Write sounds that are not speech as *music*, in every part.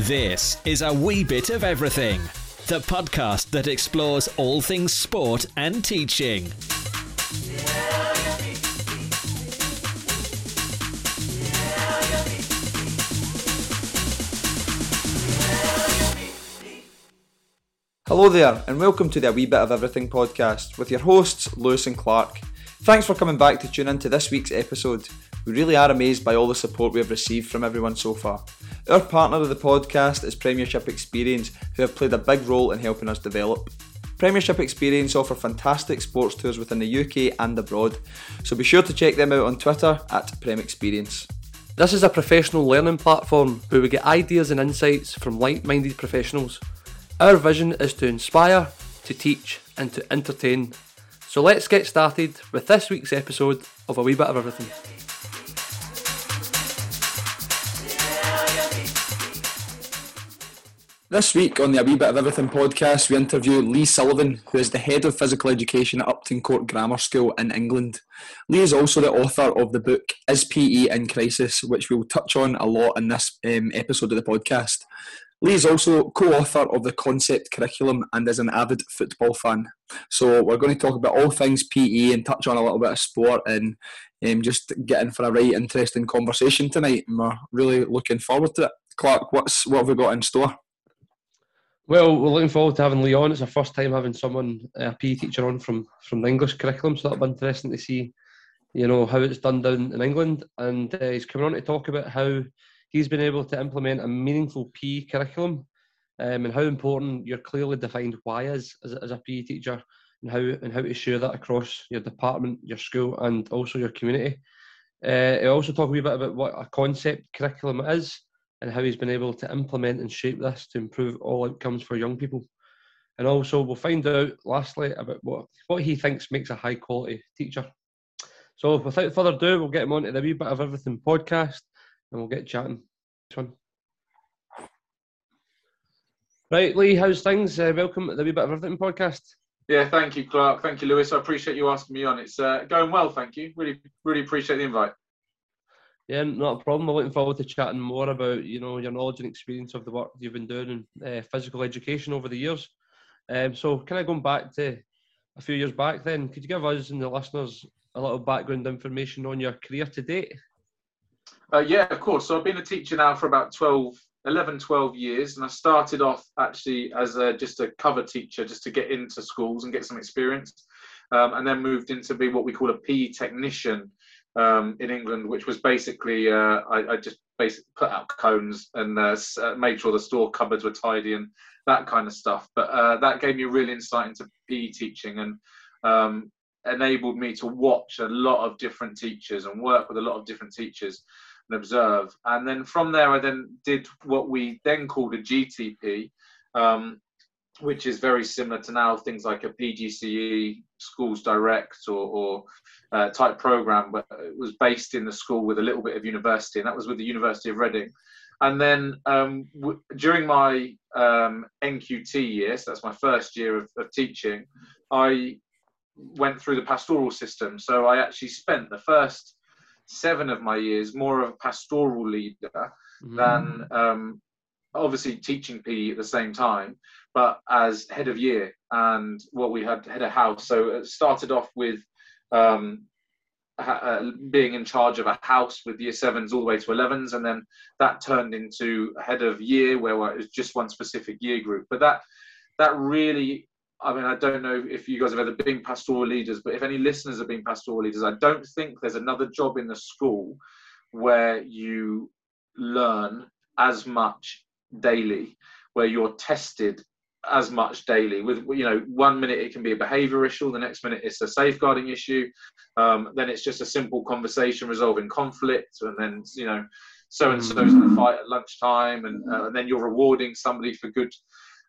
This is A Wee Bit of Everything, the podcast that explores all things sport and teaching. Hello there, and welcome to the A Wee Bit of Everything podcast with your hosts, Lewis and Clark. Thanks for coming back to tune in to this week's episode. We really are amazed by all the support we have received from everyone so far. Our partner of the podcast is Premiership Experience, who have played a big role in helping us develop. Premiership Experience offer fantastic sports tours within the UK and abroad, so be sure to check them out on Twitter at Prem Experience. This is a professional learning platform where we get ideas and insights from like minded professionals. Our vision is to inspire, to teach, and to entertain. So let's get started with this week's episode of A Wee Bit of Everything. This week on the A Wee Bit of Everything podcast, we interview Lee Sullivan, who is the head of physical education at Upton Court Grammar School in England. Lee is also the author of the book Is PE in Crisis, which we'll touch on a lot in this um, episode of the podcast. Lee is also co-author of the concept curriculum and is an avid football fan. So we're going to talk about all things PE and touch on a little bit of sport and um, just get in for a right interesting conversation tonight. And we're really looking forward to it. Clark, what's what have we got in store? Well, we're looking forward to having Lee on. It's our first time having someone, a PE teacher, on from from the English curriculum, so that'll be interesting to see, you know, how it's done down in England. And uh, he's coming on to talk about how he's been able to implement a meaningful PE curriculum um, and how important your clearly defined why is as, as a PE teacher, and how and how to share that across your department, your school, and also your community. Uh, he also talk a wee bit about what a concept curriculum is and how he's been able to implement and shape this to improve all outcomes for young people. And also, we'll find out lastly about what, what he thinks makes a high quality teacher. So, without further ado, we'll get him on to the wee bit of everything podcast and we'll get chatting. This one. Right, Lee, how's things? Uh, welcome to the wee bit of everything podcast. Yeah, thank you, Clark. Thank you, Lewis. I appreciate you asking me on. It's uh, going well, thank you. Really, really appreciate the invite. Yeah, not a problem. I'm looking forward to chatting more about you know your knowledge and experience of the work you've been doing in uh, physical education over the years. Um, so, kind of going back to a few years back, then could you give us and the listeners a little background information on your career to date? Uh, yeah, of course. So I've been a teacher now for about 12, 11, 12 years, and I started off actually as a, just a cover teacher, just to get into schools and get some experience, um, and then moved into be what we call a PE technician um, in England, which was basically uh, I, I, just basically put out cones and uh, uh, made sure the store cupboards were tidy and that kind of stuff. But uh, that gave me a real insight into PE teaching and um, enabled me to watch a lot of different teachers and work with a lot of different teachers and observe. And then from there, I then did what we then called a GTP. Um, which is very similar to now things like a PGCE, Schools Direct, or, or uh, type program, but it was based in the school with a little bit of university, and that was with the University of Reading. And then um, w- during my um, NQT year, so that's my first year of, of, teaching, I went through the pastoral system. So I actually spent the first seven of my years more of a pastoral leader mm-hmm. than um, obviously teaching PE at the same time, but as head of year and what we had head of house. So it started off with um, uh, being in charge of a house with year sevens all the way to 11s, and then that turned into head of year where it was just one specific year group. But that that really, I mean, I don't know if you guys have ever been pastoral leaders, but if any listeners have been pastoral leaders, I don't think there's another job in the school where you learn as much daily, where you're tested as much daily. With you know one minute it can be a behavior issue the next minute it's a safeguarding issue. Um, then it's just a simple conversation resolving conflict and then you know so and so's in a fight at lunchtime and, uh, and then you're rewarding somebody for good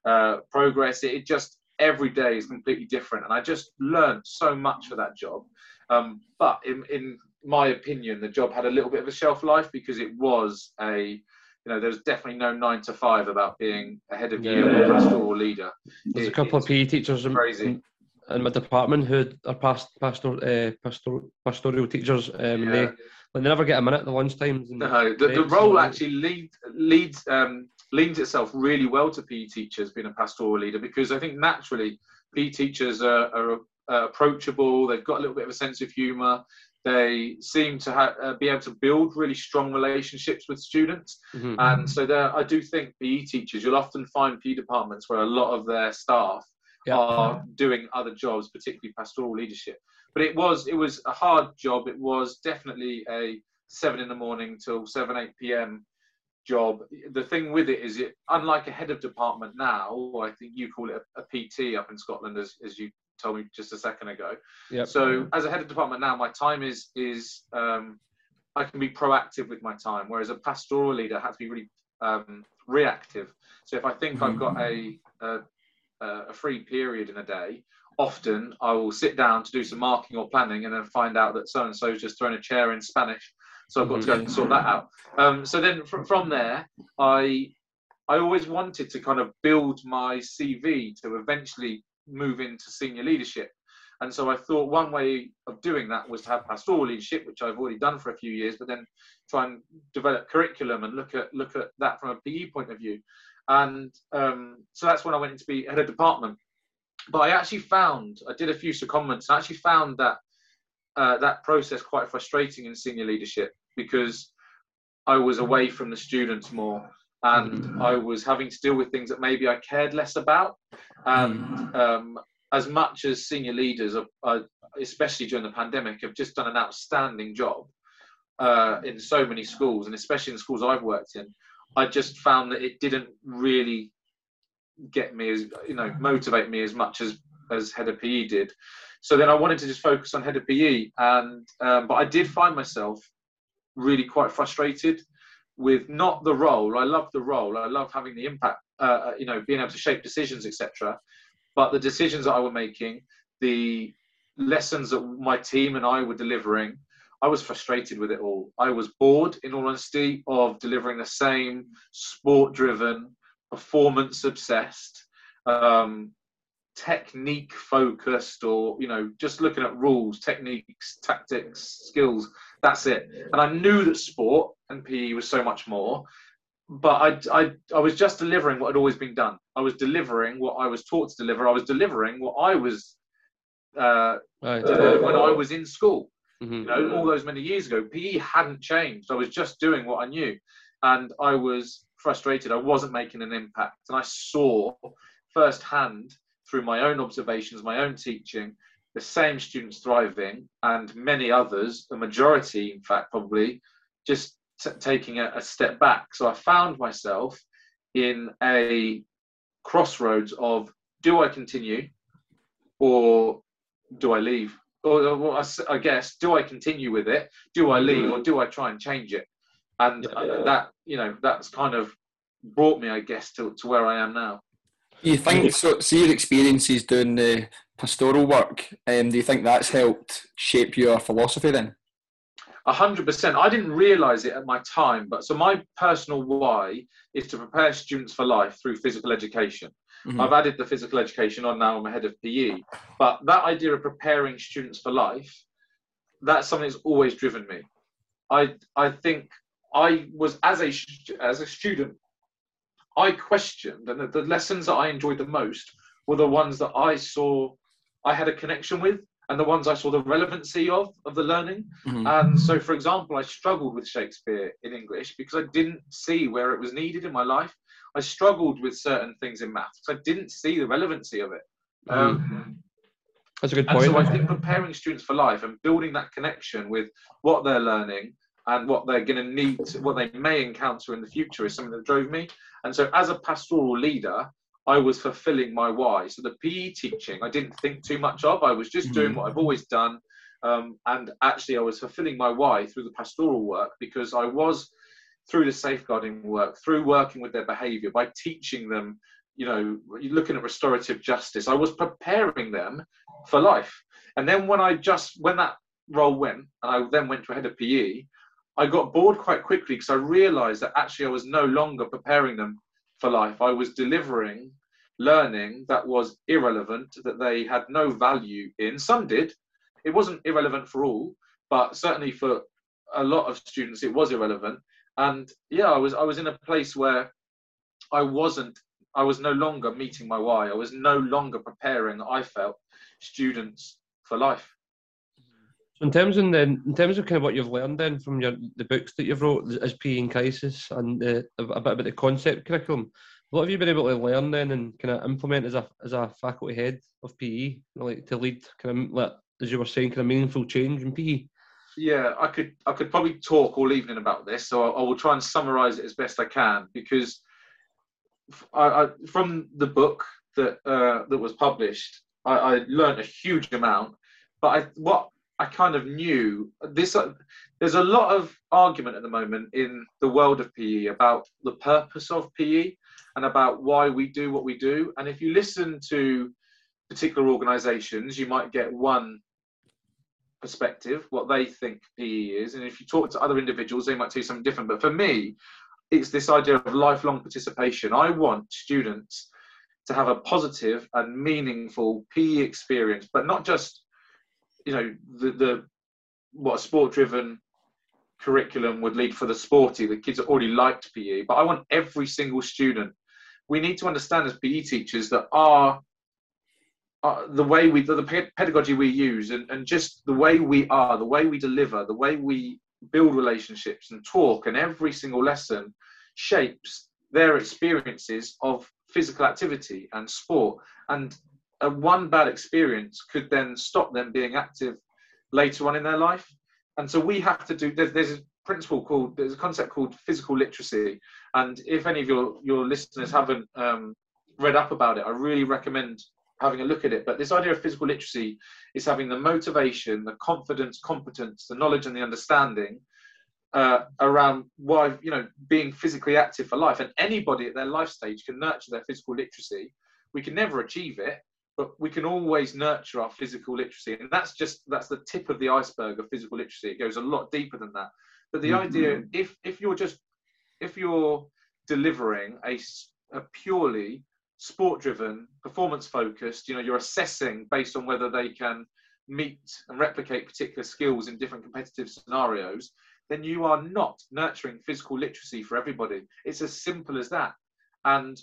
uh, progress. It, it, just every day is completely different and i just learned so much for that job. Um, but in, in my opinion the job had a little bit of a shelf life because it was a you know, there's definitely no nine to five about being a head of year yeah. or pastoral leader. There's it, a couple of PE teachers in, in, my department who are past pastor, uh, pastor, pastoral teachers, um, yeah. and they, they never get a minute at the lunch times. No, the, the role actually lead, leads um, lends itself really well to PE teachers being a pastoral leader because I think naturally PE teachers are, are uh, approachable. They've got a little bit of a sense of humour. They seem to ha- uh, be able to build really strong relationships with students, Mhm. and so there, I do think PE teachers. You'll often find PE departments where a lot of their staff Yeah. are doing other jobs, particularly pastoral leadership. But it was it was a hard job. It was definitely a seven in the morning till seven eight p.m. job. The thing with it is it unlike a head of department now, or I think you call it a, a PT up in Scotland, as as you told me just a second ago. Yep. So as a head of department now, my time is is um, I can be proactive with my time, whereas a pastoral leader had to be really um, reactive. So if I think I've got a, a a free period in a day, often I will sit down to do some marking or planning, and then find out that so and so's just thrown a chair in Spanish, so I've got to go and sort that out. Um, so then from from there, I I always wanted to kind of build my CV to eventually move into senior leadership. And so I thought one way of doing that was to have pastoral leadership, which I've already done for a few years, but then try and develop curriculum and look at look at that from a PE point of view. And um, so that's when I went into be head of department. But I actually found I did a few secondments. I actually found that uh, that process quite frustrating in senior leadership because I was away from the students more and I was having to deal with things that maybe I cared less about. And um, as much as senior leaders, are, are, especially during the pandemic, have just done an outstanding job uh, in so many schools, and especially in the schools I've worked in, I just found that it didn't really get me as you know motivate me as much as as head of PE did. So then I wanted to just focus on head of PE, and um, but I did find myself really quite frustrated with not the role. I love the role. I love having the impact. Uh, you know, being able to shape decisions, etc. But the decisions that I were making, the lessons that my team and I were delivering, I was frustrated with it all. I was bored, in all honesty, of delivering the same sport-driven, performance-obsessed, um, technique-focused, or you know, just looking at rules, techniques, tactics, skills. That's it. And I knew that sport and PE was so much more. But I, I, I was just delivering what had always been done. I was delivering what I was taught to deliver. I was delivering what I was uh, Right. when I was in school Mhm. you know, all those many years ago. PE hadn't changed. I was just doing what I knew. And I was frustrated. I wasn't making an impact. And I saw firsthand through my own observations, my own teaching, the same students thriving and many others, the majority, in fact, probably just t- taking a, a step back. So I found myself in a crossroads of do I continue or do I leave? Or, or I guess, do I continue with it? Do I leave or do I try and change it? And uh, that, you know, that's kind of brought me, I guess, to, to where I am now. You think so? See your experiences doing the pastoral work. Um, do you think that's helped shape your philosophy then? A hundred percent. I didn't realise it at my time, but so my personal why is to prepare students for life through physical education. Mhm. I've added the physical education on now. I'm ahead of PE, but that idea of preparing students for life, that's something that's always driven me. I I think I was as a as a student, I questioned, and the, the lessons that I enjoyed the most were the ones that I saw I had a connection with, and the ones I saw the relevancy of of the learning. Mhm. And so, for example, I struggled with Shakespeare in English because I didn't see where it was needed in my life. I struggled with certain things in maths because I didn't see the relevancy of it. Um, That's a good point. and so I think preparing students for life and building that connection with what they're learning and what they're going to need, what they may encounter in the future is something that drove me. And so as a pastoral leader, I was fulfilling my why. So the PE teaching, I didn't think too much of. I was just doing what I've always done. Um, and actually, I was fulfilling my why through the pastoral work because I was through the safeguarding work, through working with their behavior, by teaching them, you know, looking at restorative justice. I was preparing them for life. And then when I just when that role went, and I then went to a head of PE, I got bored quite quickly because I realised that actually I was no longer preparing them for life. I was delivering learning that was irrelevant, that they had no value in. Some did. It wasn't irrelevant for all, but certainly for a lot of students, it was irrelevant. And yeah, I was I was in a place where I wasn't, I was no longer meeting my why. I was no longer preparing. I felt students for life. So in terms of then, in terms of kind of what you've learned then from your the books that you've wrote as PE in Crisis and a, bit about the concept curriculum, what have you been able to learn then and kind of implement as a as a faculty head of PE, like to lead kind of like as you were saying, kind of meaningful change in PE? Yeah, I could I could probably talk all evening about this, so I, I will try and summarise it as best I can because I, I, from the book that uh, that was published, I, I learned a huge amount. But I, what I kind of knew this. Uh, there's a lot of argument at the moment in the world of PE about the purpose of PE and about why we do what we do. And if you listen to particular organisations, you might get one perspective, what they think PE is. And if you talk to other individuals, they might you something different. But for me, it's this idea of lifelong participation. I want students to have a positive and meaningful PE experience, but not just, you know, the, the what a sport driven curriculum would lead for the sporty. The kids already liked PE, but I want every single student. We need to understand as PE teachers that our the way we the, the pedagogy we use and, and just the way we are the way we deliver the way we build relationships and talk and every single lesson shapes their experiences of physical activity and sport and one bad experience could then stop them being active later on in their life and so we have to do there's, there's a principle called there's a concept called physical literacy and if any of your your listeners haven't um, read up about it i really recommend having a look at it. But this idea of physical literacy is having the motivation, the confidence, competence, the knowledge, and the understanding uh, around why you know being physically active for life. And anybody at their life stage can nurture their physical literacy. We can never achieve it, but we can always nurture our physical literacy, and that's just that's the tip of the iceberg of physical literacy. It goes a lot deeper than that. But the mm-hmm. idea, if if you're just if you're delivering a, a purely sport driven, performance focused, you know, you're assessing based on whether they can meet and replicate particular skills in different competitive scenarios, then you are not nurturing physical literacy for everybody. It's as simple as that. And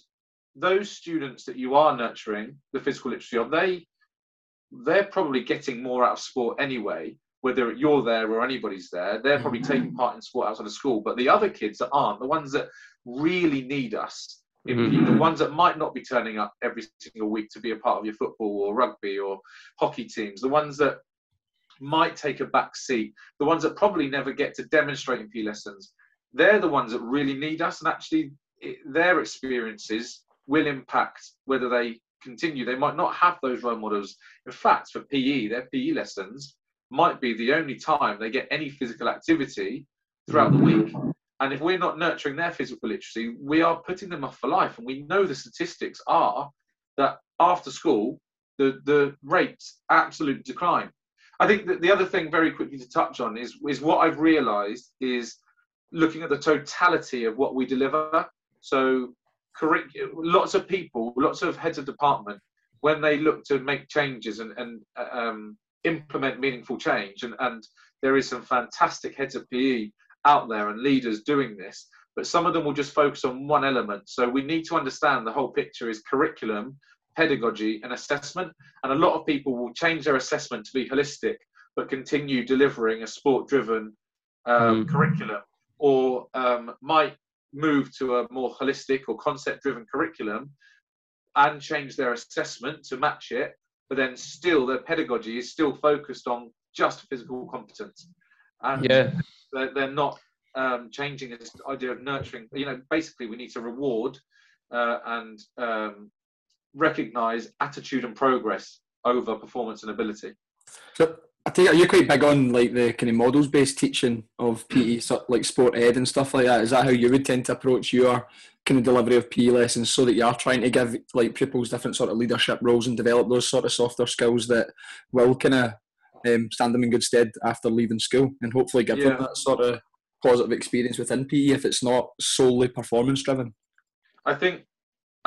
those students that you are nurturing the physical literacy of, they they're probably getting more out of sport anyway, whether you're there or anybody's there. They're probably mm-hmm. taking part in sport outside of school. But the other kids that aren't, the ones that really need us, Mm-hmm. The ones that might not be turning up every single week to be a part of your football or rugby or hockey teams, the ones that might take a back seat, the ones that probably never get to demonstrate in P lessons, they're the ones that really need us. And actually, it, their experiences will impact whether they continue. They might not have those role models. In fact, for PE, their PE lessons might be the only time they get any physical activity throughout the week. And if we're not nurturing their physical literacy, we are putting them off for life. And we know the statistics are that after school, the, the rates absolute decline. I think that the other thing, very quickly to touch on, is, is what I've realized is looking at the totality of what we deliver. So, lots of people, lots of heads of department, when they look to make changes and, and um, implement meaningful change, and, and there is some fantastic heads of PE out there and leaders doing this, but some of them will just focus on one element. So we need to understand the whole picture is curriculum, pedagogy, and assessment. And a lot of people will change their assessment to be holistic, but continue delivering a sport driven um, mm. curriculum, or um, might move to a more holistic or concept driven curriculum and change their assessment to match it, but then still their pedagogy is still focused on just physical competence. And yeah they're, they're not um, changing this idea of nurturing. You know, basically, we need to reward uh, and um, recognize attitude and progress over performance and ability. So I think you're quite big on like the kind of models based teaching of PE, sort like sport ed and stuff like that. Is that how you would tend to approach your kind of delivery of PE lessons, so that you are trying to give like pupils different sort of leadership roles and develop those sort of softer skills that will kind of um, stand them in good stead after leaving school and hopefully give yeah. them that sort of positive experience within PE if it's not solely performance driven. I think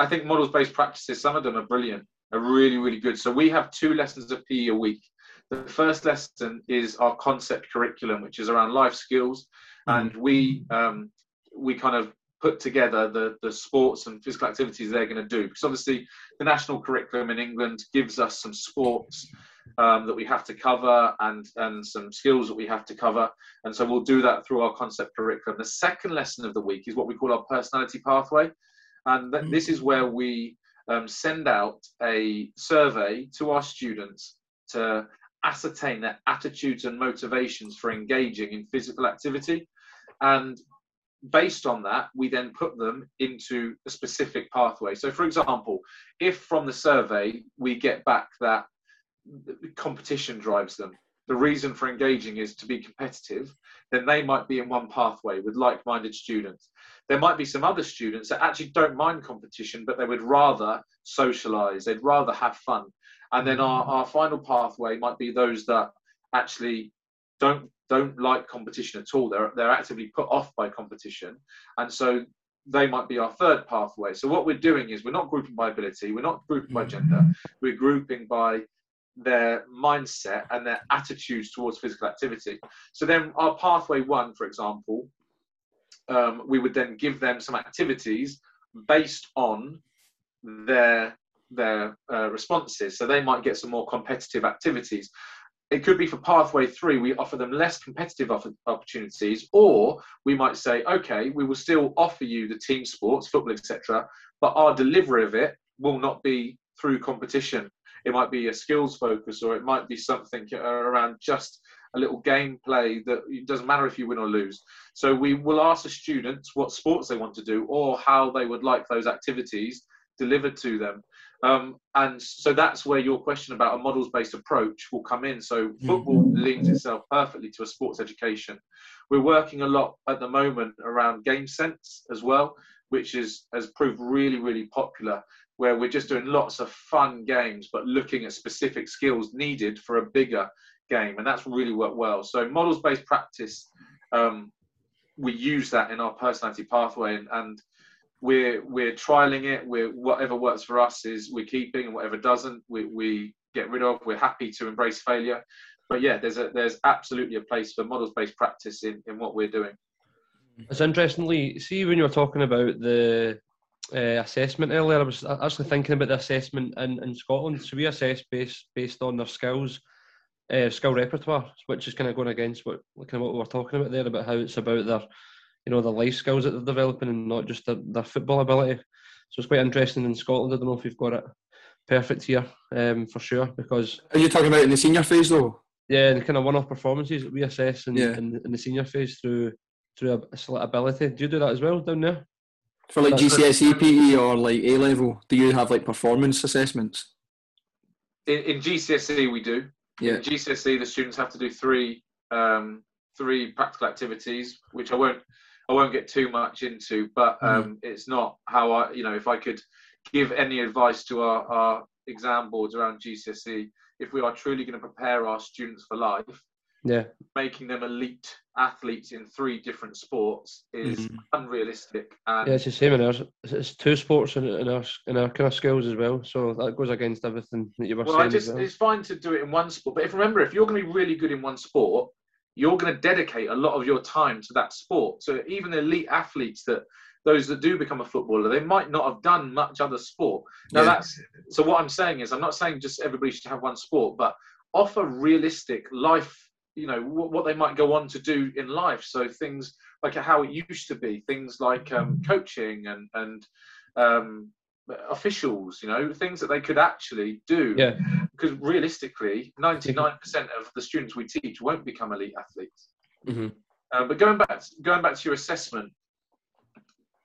I think models based practices, some of them are brilliant, are really, really good. So we have two lessons of PE a week. The first lesson is our concept curriculum, which is around life skills, mm-hmm. and we um, we kind of put together the, the sports and physical activities they're going to do. Because obviously, the national curriculum in England gives us some sports um, that we have to cover and, and some skills that we have to cover. And so we'll do that through our concept curriculum. The second lesson of the week is what we call our personality pathway. And th- this is where we um, send out a survey to our students to ascertain their attitudes and motivations for engaging in physical activity. And based on that, we then put them into a specific pathway. So, for example, if from the survey we get back that competition drives them, the reason for engaging is to be competitive, then they might be in one pathway with like minded students. There might be some other students that actually don't mind competition, but they would rather socialize, they'd rather have fun. And then our, our final pathway might be those that actually don't don't like competition at all. They're they're actively put off by competition, and so they might be our third pathway. So what we're doing is we're not grouping by ability, we're not grouping by gender, we're grouping by their mindset and their attitudes towards physical activity. So then our pathway one, for example, um, we would then give them some activities based on their their uh, responses. So they might get some more competitive activities. It could be for pathway three we offer them less competitive opportunities or we might say okay we will still offer you the team sports football etc but our delivery of it will not be through competition. It might be a skills focus or it might be something around just a little gameplay that it doesn't matter if you win or lose. So we will ask the students what sports they want to do or how they would like those activities delivered to them um, and so that's where your question about a models based approach will come in. So football mm-hmm. leans itself perfectly to a sports education. We're working a lot at the moment around game sense as well, which is has proved really, really popular, where we're just doing lots of fun games, but looking at specific skills needed for a bigger game. And that's really worked well. So models based practice, um, we use that in our personality pathway and, and we're we're trialing it. We're whatever works for us is we're keeping, and whatever doesn't, we, we get rid of. We're happy to embrace failure. But yeah, there's a there's absolutely a place for models based practice in, in what we're doing. It's interestingly, see when you were talking about the uh, assessment earlier, I was actually thinking about the assessment in, in Scotland. So we assess based based on their skills, uh, skill repertoire, which is kind of going against what kind of what we were talking about there about how it's about their you know the life skills that they're developing and not just their, their football ability. So it's quite interesting in Scotland. I don't know if you've got it perfect here um, for sure because. Are you talking about in the senior phase though? Yeah, the kind of one-off performances that we assess in, yeah. in, in, the senior phase through through a ability. Do you do that as well down there? For like GCSE PE or like A level, do you have like performance assessments? In, in GCSE, we do. Yeah. In GCSE, the students have to do three um, three practical activities, which I won't I won't get too much into, but mm. um, mm. it's not how I, you know, if I could give any advice to our, our exam boards around GCSE, if we are truly going to prepare our students for life, yeah, making them elite athletes in three different sports is mm. unrealistic. And yeah, it's the same in ours. It's two sports in, in our in our kind of skills as well. So that goes against everything that you were well, saying. I just, well. It's fine to do it in one sport, but if remember, if you're going to be really good in one sport, you're going to dedicate a lot of your time to that sport. So even elite athletes that those that do become a footballer, they might not have done much other sport. Now yeah. that's so what I'm saying is I'm not saying just everybody should have one sport, but offer realistic life, you know, what, what they might go on to do in life. So things like how it used to be, things like um, coaching and and um, officials, you know, things that they could actually do. Yeah. Because realistically, 99% of the students we teach won't become elite athletes. Mm-hmm. Um, but going back, going back to your assessment,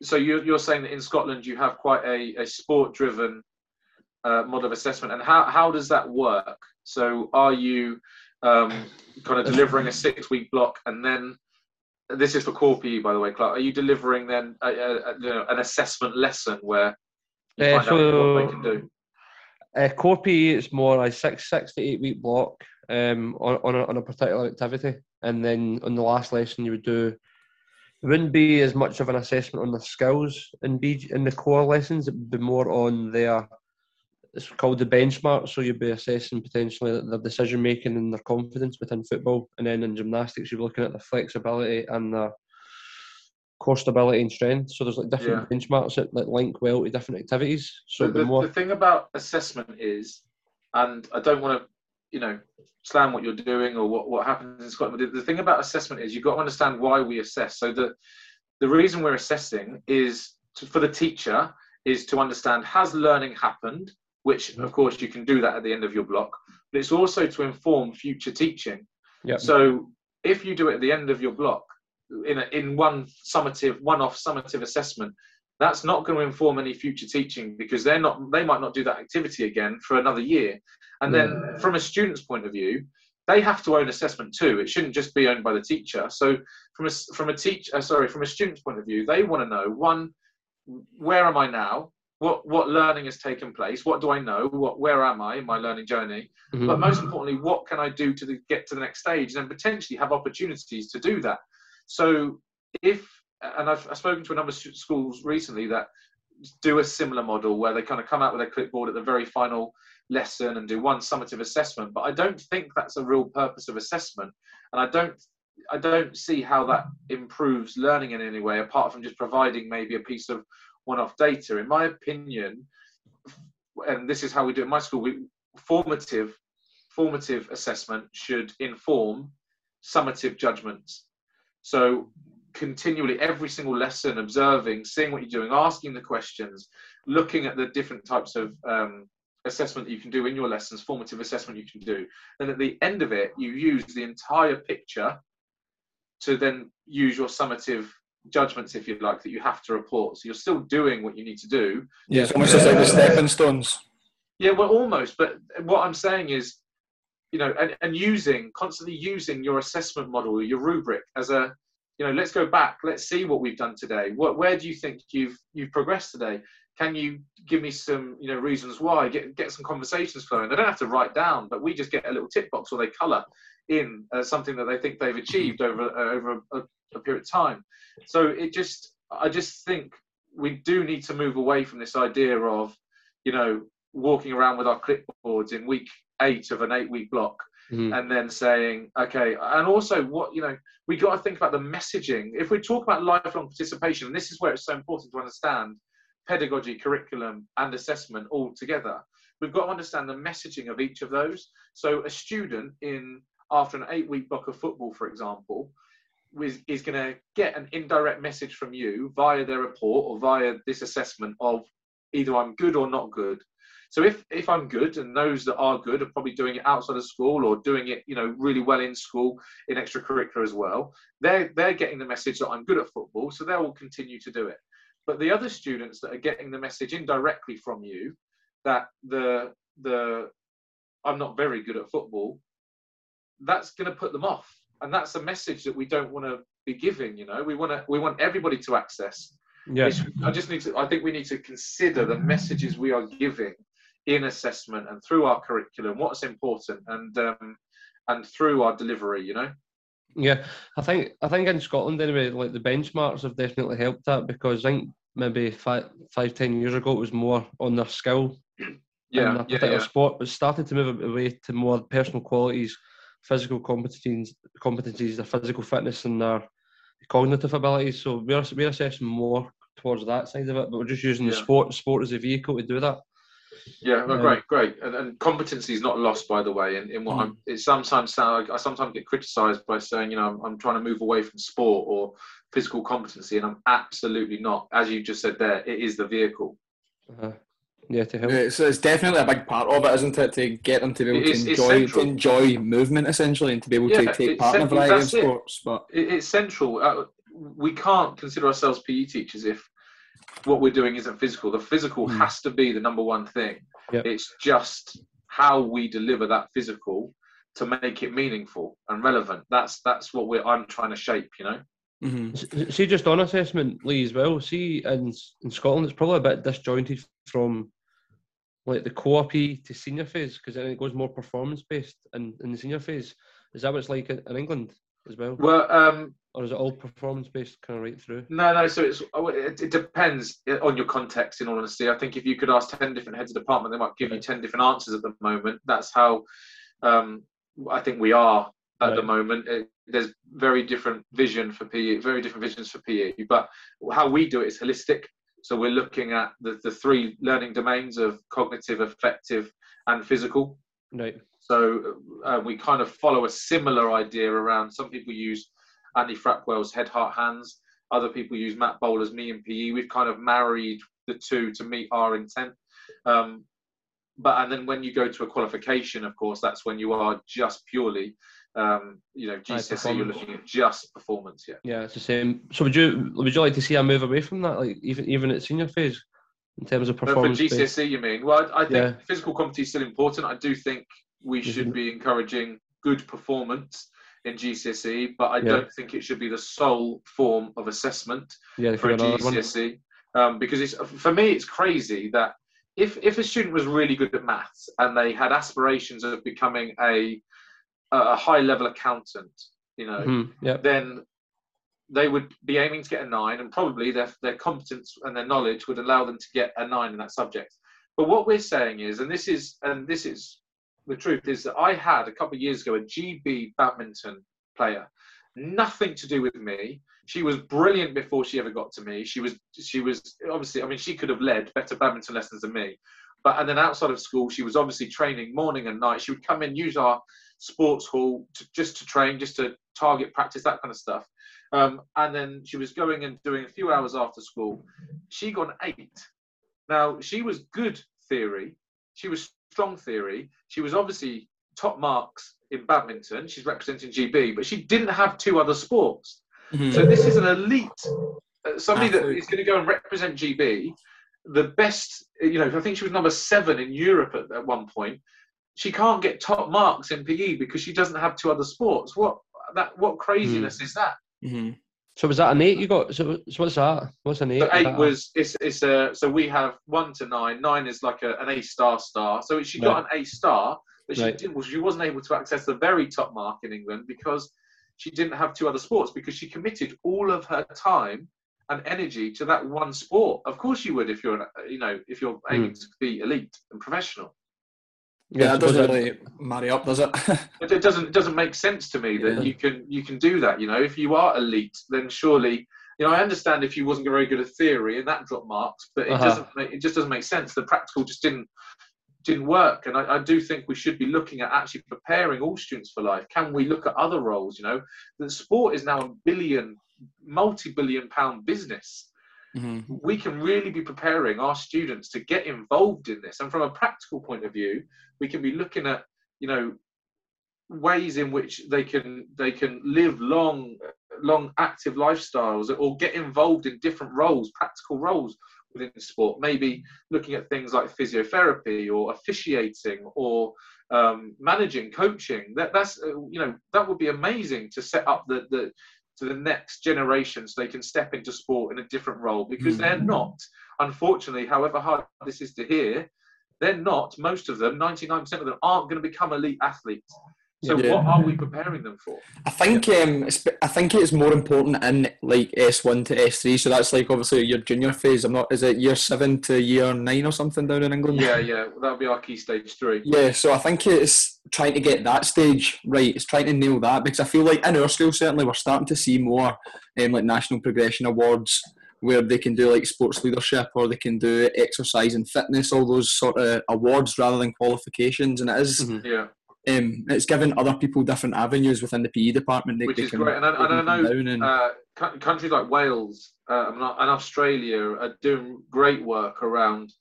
so you're, you're saying that in Scotland you have quite a, a sport-driven uh, model of assessment, and how how does that work? So are you um, kind of delivering a six-week block, and then this is for core PE, by the way, Clark. Are you delivering then a, a, a, you know, an assessment lesson where uh, so, what they can do. Uh, core PE is more a six six to eight week block um, on on a, on a particular activity, and then on the last lesson you would do. It wouldn't be as much of an assessment on the skills in B in the core lessons. It would be more on their it's called the benchmark. So you'd be assessing potentially their decision making and their confidence within football, and then in gymnastics you're looking at the flexibility and the core stability and strength. So there's like different yeah. benchmarks that, that link well to different activities. So the, the, more... the thing about assessment is, and I don't want to, you know, slam what you're doing or what, what happens in Scotland. The, the thing about assessment is you've got to understand why we assess. So the the reason we're assessing is to, for the teacher is to understand has learning happened, which of course you can do that at the end of your block, but it's also to inform future teaching. Yep. So if you do it at the end of your block in a, in one summative one-off summative assessment, that's not going to inform any future teaching because they're not they might not do that activity again for another year. And then yeah. from a student's point of view, they have to own assessment too. It shouldn't just be owned by the teacher. So from a from a teacher, uh, sorry from a student's point of view, they want to know one, where am I now? What what learning has taken place? What do I know? What where am I in my learning journey? Mm-hmm. But most importantly, what can I do to the, get to the next stage and potentially have opportunities to do that? So if and I've, I've spoken to a number of schools recently that do a similar model where they kind of come out with a clipboard at the very final lesson and do one summative assessment but i don't think that's a real purpose of assessment. And i don't i don't see how that improves learning in any way apart from just providing maybe a piece of one-off data. In my opinion and this is how we do it in my school we formative formative assessment should inform summative judgments so continually every single lesson observing seeing what you're doing asking the questions looking at the different types of um, assessment that you can do in your lessons formative assessment you can do. Then at the end of it you use the entire picture to then use your summative judgments if you like that you have to report. So you're still doing what you need to do. Yeah it's almost just like the stepping stones. Yeah well almost. But what i'm saying is you know and, and using constantly using your assessment model your rubric as a you know let's go back let's see what we've done today. What where do you think you've you've progressed today? Can you give me some you know reasons why? Get get some conversations flowing. They don't have to write down but we just get a little tick box or they color in uh, something that they think they've achieved over uh, over a, a, period of time. So it just i just think we do need to move away from this idea of you know walking around with our clipboards in week eight of an eight week block mm-hmm. and then saying, okay, and also what, you know, we got to think about the messaging. If we talk about lifelong participation, and this is where it's so important to understand pedagogy, curriculum, and assessment all together, we've got to understand the messaging of each of those. So a student in after an eight week block of football, for example, is, is going to get an indirect message from you via their report or via this assessment of either I'm good or not good. So if if I'm good and those that are good are probably doing it outside of school or doing it, you know, really well in school in extracurricular as well, they're they're getting the message that I'm good at football, so they will continue to do it. But the other students that are getting the message indirectly from you that the the I'm not very good at football, that's going to put them off, and that's a message that we don't want to be giving. You know, we want to we want everybody to access. Yes. I just need to. I think we need to consider the messages we are giving in assessment and through our curriculum what's important and um, and through our delivery you know yeah i think i think in scotland anyway like the benchmarks have definitely helped that because i think maybe five five ten years ago it was more on their skill yeah, yeah, yeah. sport but started to move away to more personal qualities physical competencies competencies their physical fitness and their cognitive abilities so we're, we're assessing more towards that side of it but we're just using yeah. the sport sport as a vehicle to do that yeah, well, great, great, and, and competency is not lost, by the way. In, in what mm. I'm, it sometimes sound I sometimes get criticised by saying, you know, I'm, I'm, trying to move away from sport or physical competency, and I'm absolutely not. As you just said there, it is the vehicle. Uh-huh. Yeah, to help. Yeah, so it's definitely a big part of it, isn't it? To get them to be able it's, to enjoy to enjoy movement essentially, and to be able yeah, to take part in a variety of sports. It. But it, it's central. Uh, we can't consider ourselves PE teachers if what we're doing isn't physical. The physical mm. has to be the number one thing. Yep. It's just how we deliver that physical to make it meaningful and relevant. That's that's what we're I'm trying to shape. You know. Mm-hmm. See, just on assessment, Lee, as well. See, in in Scotland, it's probably a bit disjointed from like the co-op to senior phase because then it goes more performance based. And in the senior phase, is that what it's like in England as well? Well, um, or is it all performance based kind of right through? No, no. So it's oh, it, it, depends on your context. In all honesty, I think if you could ask ten different heads of department, they might give you ten different answers at the moment. That's how um, I think we are at Right. the moment. It, there's very different vision for PE, very different visions for PE. But how we do it is holistic. So we're looking at the, the three learning domains of cognitive, affective, and physical. Right. So uh, we kind of follow a similar idea around. Some people use Andy Frapwell's Head, Heart, Hands. Other people use Matt Bowler's Me and PE. We've kind of married the two to meet our intent. Um, but and then when you go to a qualification, of course, that's when you are just purely, um, you know, GCSE. You're looking at just performance. Yeah. Yeah, it's the same. So would you would you like to see a move away from that, like even even at senior phase, in terms of But for performance? based? GCSE, you mean? Well, I, I think Yeah. physical competence is still important. I do think we should Mhm. be encouraging good performance in GCSE, but I Yeah. don't think it should be the sole form of assessment Yeah, for a. GCSE. Um, because it's for me, it's crazy that if if a student was really good at maths and they had aspirations of becoming a a high level accountant, you know, Yeah. then they would be aiming to get a nine, and probably their their competence and their knowledge would allow them to get a nine in that subject. But what we're saying is, and this is and this is the truth, is that I had a couple of years ago a GB badminton player, nothing to do with me. She was brilliant before she ever got to me. She was she was obviously, I mean, she could have led better badminton lessons than me. But and then outside of school, she was obviously training morning and night. She would come in, use our sports hall to, just to train, just to target practice, that kind of stuff. Um, and then she was going and doing a few hours after school. She got an eight. Now she was good theory. She was strong theory. She was obviously top marks in badminton. She's representing GB, but she didn't have two other sports. Mhm. So this is an elite, uh, somebody that Athlete. is going to go and represent GB. The best, you know, I think she was number seven in Europe at, at one point. She can't get top marks in PE because she doesn't have two other sports. What that? What craziness is that? Mhm. So was that an eight you got? So, so what's that? What's an eight? So eight was it's it's a so we have one to nine. Nine is like a, an A star star. So she got an A star, but she Right. didn't. Well, she wasn't able to access the very top mark in England because she didn't have two other sports because she committed all of her time and energy to that one sport. Of course, you would if you're an, you know if you're hmm. aiming to be elite and professional. Yeah, that doesn't really marry up, does it? *laughs* It, it doesn't it doesn't make sense to me that Yeah. you can you can do that. You know, if you are elite, then surely you know I understand if you wasn't very good at theory and that dropped marks, but it Uh-huh. doesn't make, it just doesn't make sense. The practical just didn't didn't work, and I, I do think we should be looking at actually preparing all students for life. Can we look at other roles? You know, the sport is now a billion, multi-billion pound business Mhm. we can really be preparing our students to get involved in this. And from a practical point of view we can be looking at you know ways in which they can they can live long long active lifestyles or get involved in different roles practical roles within sport. Maybe looking at things like physiotherapy or officiating or um, managing coaching. That that's uh, you know that would be amazing to set up the the to the next generation so they can step into sport in a different role because Mm. they're not. Unfortunately however hard this is to hear they're not. Most of them 99% of them aren't going to become elite athletes so Yeah. what are we preparing them for I think um, it's- I think it's more important in like S one to S three. So that's like obviously your junior phase. I'm not. Is it year seven to year nine or something down in England? yeah yeah that'll be our key stage three Yeah, so I think it's trying to get that stage right. It's trying to nail that because I feel like in our school certainly we're starting to see more um, like national progression awards where they can do like sports leadership or they can do exercise and fitness, all those sort of awards rather than qualifications. And it is, Mhm. yeah um, it's given other people different avenues within the PE department. They, Which they is great. And I- and I know, and- uh, countries like Wales uh, and Australia are doing great work around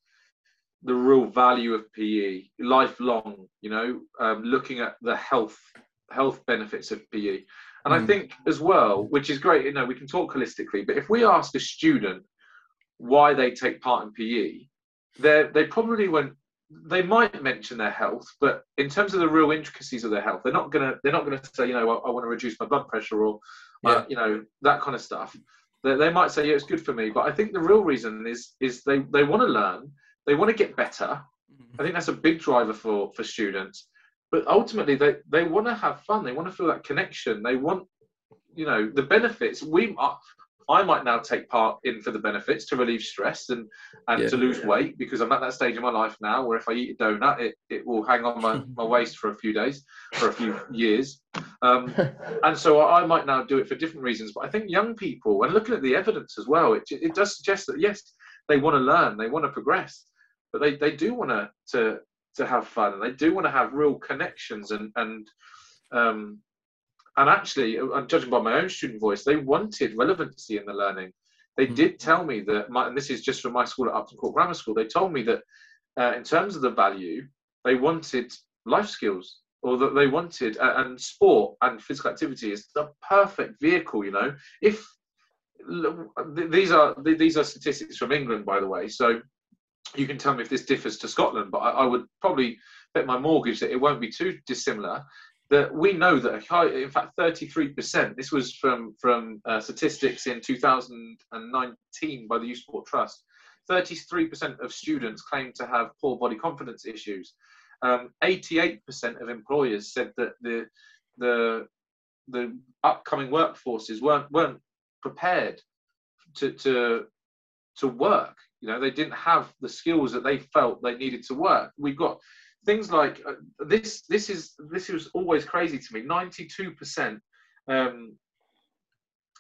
the real value of PE, lifelong. You know, um, looking at the health health benefits of PE, and I Mm. think as well, which is great. You know, we can talk holistically, but if we ask a student why they take part in PE, they they probably won't. They might mention their health, but in terms of the real intricacies of their health, they're not gonna they're not gonna say, you know, I, I want to reduce my blood pressure or, uh, you know, that kind of stuff. They, they might say, yeah, it's good for me, but I think the real reason is is they they want to learn, they want to get better. I think that's a big driver for for students. But ultimately, they they want to have fun. They want to feel that connection. They want, you know, the benefits. We are, I might now take part in for the benefits to relieve stress and, and Yeah. to lose weight because I'm at that stage in my life now where if I eat a donut, it, it will hang on my, my *laughs* waist for a few days, for a few years. Um, *laughs* and so I might now do it for different reasons. But I think young people, and looking at the evidence as well, it, it does suggest that yes, they want to learn, they want to progress, but they, they do want to, to to have fun, and they do want to have real connections and and um, and actually, I'm judging by my own student voice, they wanted relevancy in the learning. They Mhm. did tell me that, my, and this is just from my school at Upton Court Grammar School. They told me that uh, in terms of the value, they wanted life skills, or that they wanted, uh, and sport and physical activity is the perfect vehicle. You know, if these are these are statistics from England, by the way, so you can tell me if this differs to Scotland, but I, I would probably bet my mortgage that it won't be too dissimilar. That we know that high, in fact, 33%. This was from from uh, statistics in 2019 by the Youth Sport Trust. 33% of students claim to have poor body confidence issues. Um, 88% of employers said that the the the upcoming workforces weren't weren't prepared to to to work. You know, they didn't have the skills that they felt they needed to work. We've got things like uh, this. This is this was always crazy to me. Ninety-two percent um,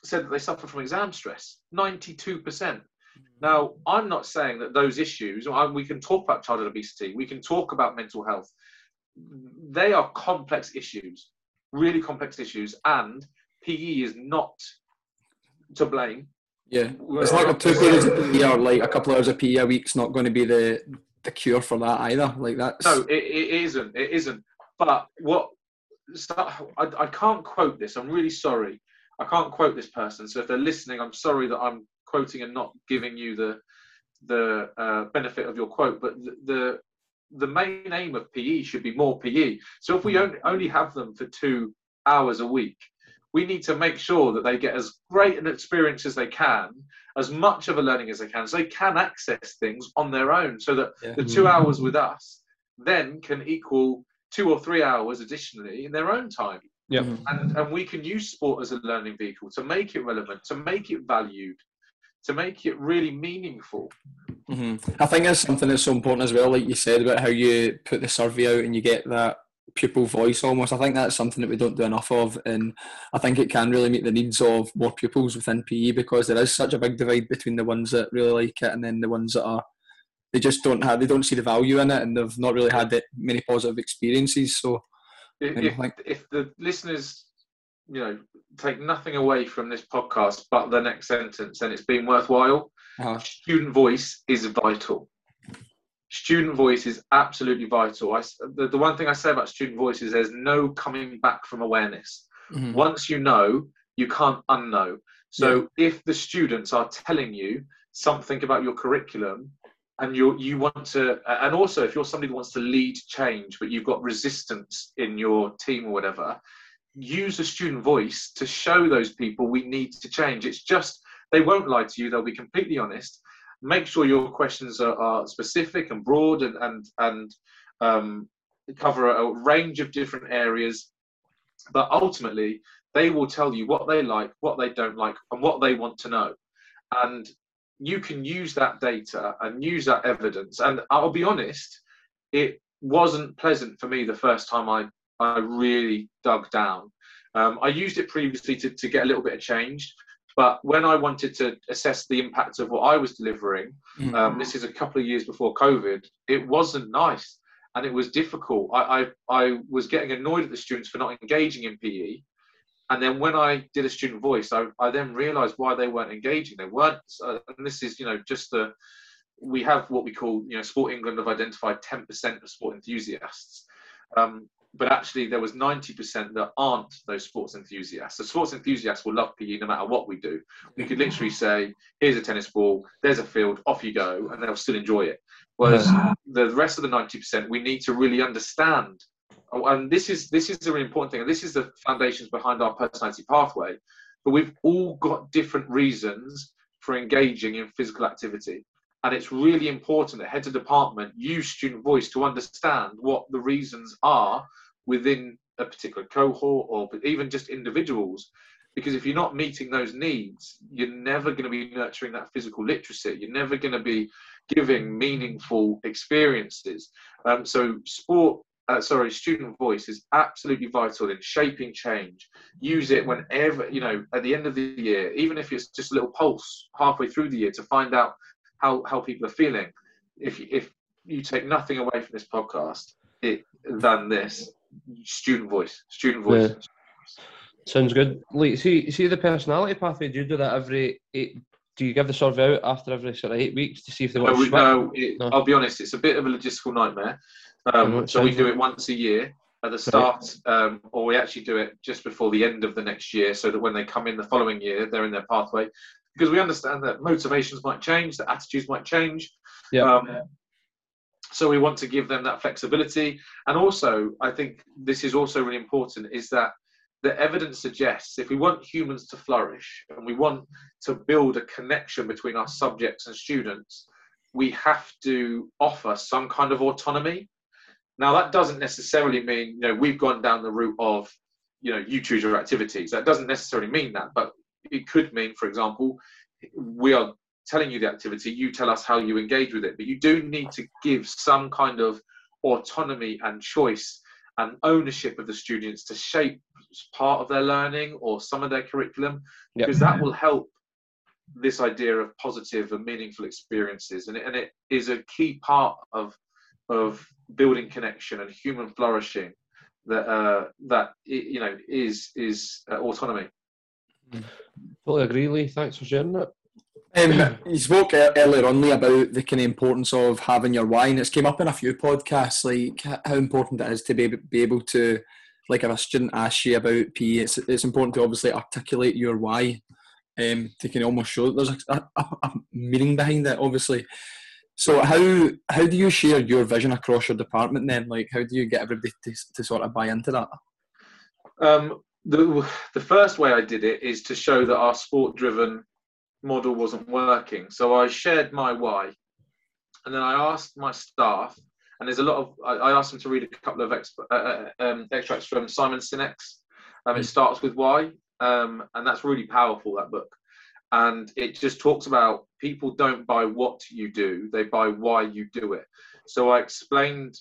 said that they suffer from exam stress. Ninety-two percent. Now, I'm not saying that those issues. I- We can talk about childhood obesity. We can talk about mental health. They are complex issues, really complex issues, and PE is not to blame. Yeah, it's like a two periods of PE or like a couple hours of PE a week's not going to be the the cure for that either. Like that's No, it, it isn't. It isn't. But what? I, I can't quote this. I'm really sorry. I can't quote this person. So if they're listening, I'm sorry that I'm quoting and not giving you the the uh, benefit of your quote. But the, the the main aim of PE should be more PE. So if we only, only have them for two hours a week, we need to make sure that they get as great an experience as they can, as much of a learning as they can, so they can access things on their own. So that Yeah. the two hours with us then can equal two or three hours additionally in their own time. Yeah. Mhm. And, and we can use sport as a learning vehicle to make it relevant, to make it valued, to make it really meaningful. hmm I think it's something that's so important as well, like you said about how you put the survey out and you get that pupil voice almost. I think that's something that we don't do enough of, and I think it can really meet the needs of more pupils within PE because there is such a big divide between the ones that really like it and then the ones that are they just don't have they don't see the value in it and they've not really had that many positive experiences. So If, if, if the listeners, you know, take nothing away from this podcast but the next sentence, then it's been worthwhile. uh, Student voice is vital. Student voice is absolutely vital. I the, the one thing I say about student voice is there's no coming back from awareness. mhm. once you know, you can't unknow. So if the students are telling you something about your curriculum and you you want to and also if you're somebody who wants to lead change but you've got resistance in your team or whatever, use a student voice to show those people we need to change. It's just they won't lie to you, they'll be completely honest. Make sure your questions are, are specific and broad and and and um, cover a range of different areas. But ultimately they will tell you what they like what they don't like and what they want to know. And you can use that data and use that evidence. And i'll be honest it wasn't pleasant for me the first time i i really dug down. Um, i used it previously to, to get a little bit of change but when i wanted to assess the impact of what i was delivering Mhm. um, this is a couple of years before COVID. It wasn't nice and it was difficult. I, I, I was getting annoyed at the students for not engaging in PE. And then when I did a student voice, I, I then realized why they weren't engaging. They weren't, uh, and this is, you know, just the, we have what we call, you know, Sport England have identified 10% of sport enthusiasts. Um, but actually, there was 90% that aren't those sports enthusiasts. So, sports enthusiasts will love PE no matter what we do. We could literally say, here's a tennis ball, there's a field, off you go, and they'll still enjoy it. Whereas the rest of the 90%, we need to really understand. Oh, And this is this is a really important thing. And this is the foundations behind our personality pathway. But we've all got different reasons for engaging in physical activity. And it's really important that heads of department use student voice to understand what the reasons are within a particular cohort or even just individuals because if you're not meeting those needs, you're never going to be nurturing that physical literacy. You're never going to be giving meaningful experiences. Um, so, sport, uh, sorry, student voice is absolutely vital in shaping change. Use it whenever, you know, at the end of the year, even if it's just a little pulse halfway through the year to find out how, how people are feeling. If, if you take nothing away from this podcast it, than this, student voice, student voice. Yeah. Sounds good. Like, see, see the personality pathway. Do you do that every eight? Do you give the survey out after every sort of eight weeks to see if they want no, to no, it, no, I'll be honest. It's a bit of a logistical nightmare. Um, so we do it once a year at the start, right. um, or we actually do it just before the end of the next year, so that when they come in the following year, they're in their pathway. Because we understand that motivations might change, that attitudes might change. Yeah. Um, so we want to give them that flexibility, and also I think this is also really important is that the evidence suggests if we want humans to flourish and we want to build a connection between our subjects and students, we have to offer some kind of autonomy. Now, that doesn't necessarily mean, you know, we've gone down the route of, you know, you choose your activities. That doesn't necessarily mean that, but it could mean, for example, we are telling you the activity, you tell us how you engage with it, but you do need to give some kind of autonomy and choice and ownership of the students to shape part of their learning or some of their curriculum yep. because that will help this idea of positive and meaningful experiences and it, and it is a key part of of building connection and human flourishing that uh, that you know is is uh, autonomy totally agree lee thanks for sharing that um, you spoke earlier on Lee, about the kind of importance of having your why, and it's came up in a few podcasts, like how important it is to be, be able to like if a student asks you about PE, it's, it's important to obviously articulate your why um, to kind of almost show that there's a, a, a, meaning behind it, obviously. So how how do you share your vision across your department then? Like how do you get everybody to, to sort of buy into that? Um, the the first way I did it is to show that our sport driven model wasn't working. So I shared my why, and then I asked my staff and there's a lot of I, I asked them to read a couple of exp, uh, uh, um, extracts from Simon Sinek's. Um, it starts with why, um, and that's really powerful. That book, and it just talks about people don't buy what you do; they buy why you do it. So I explained,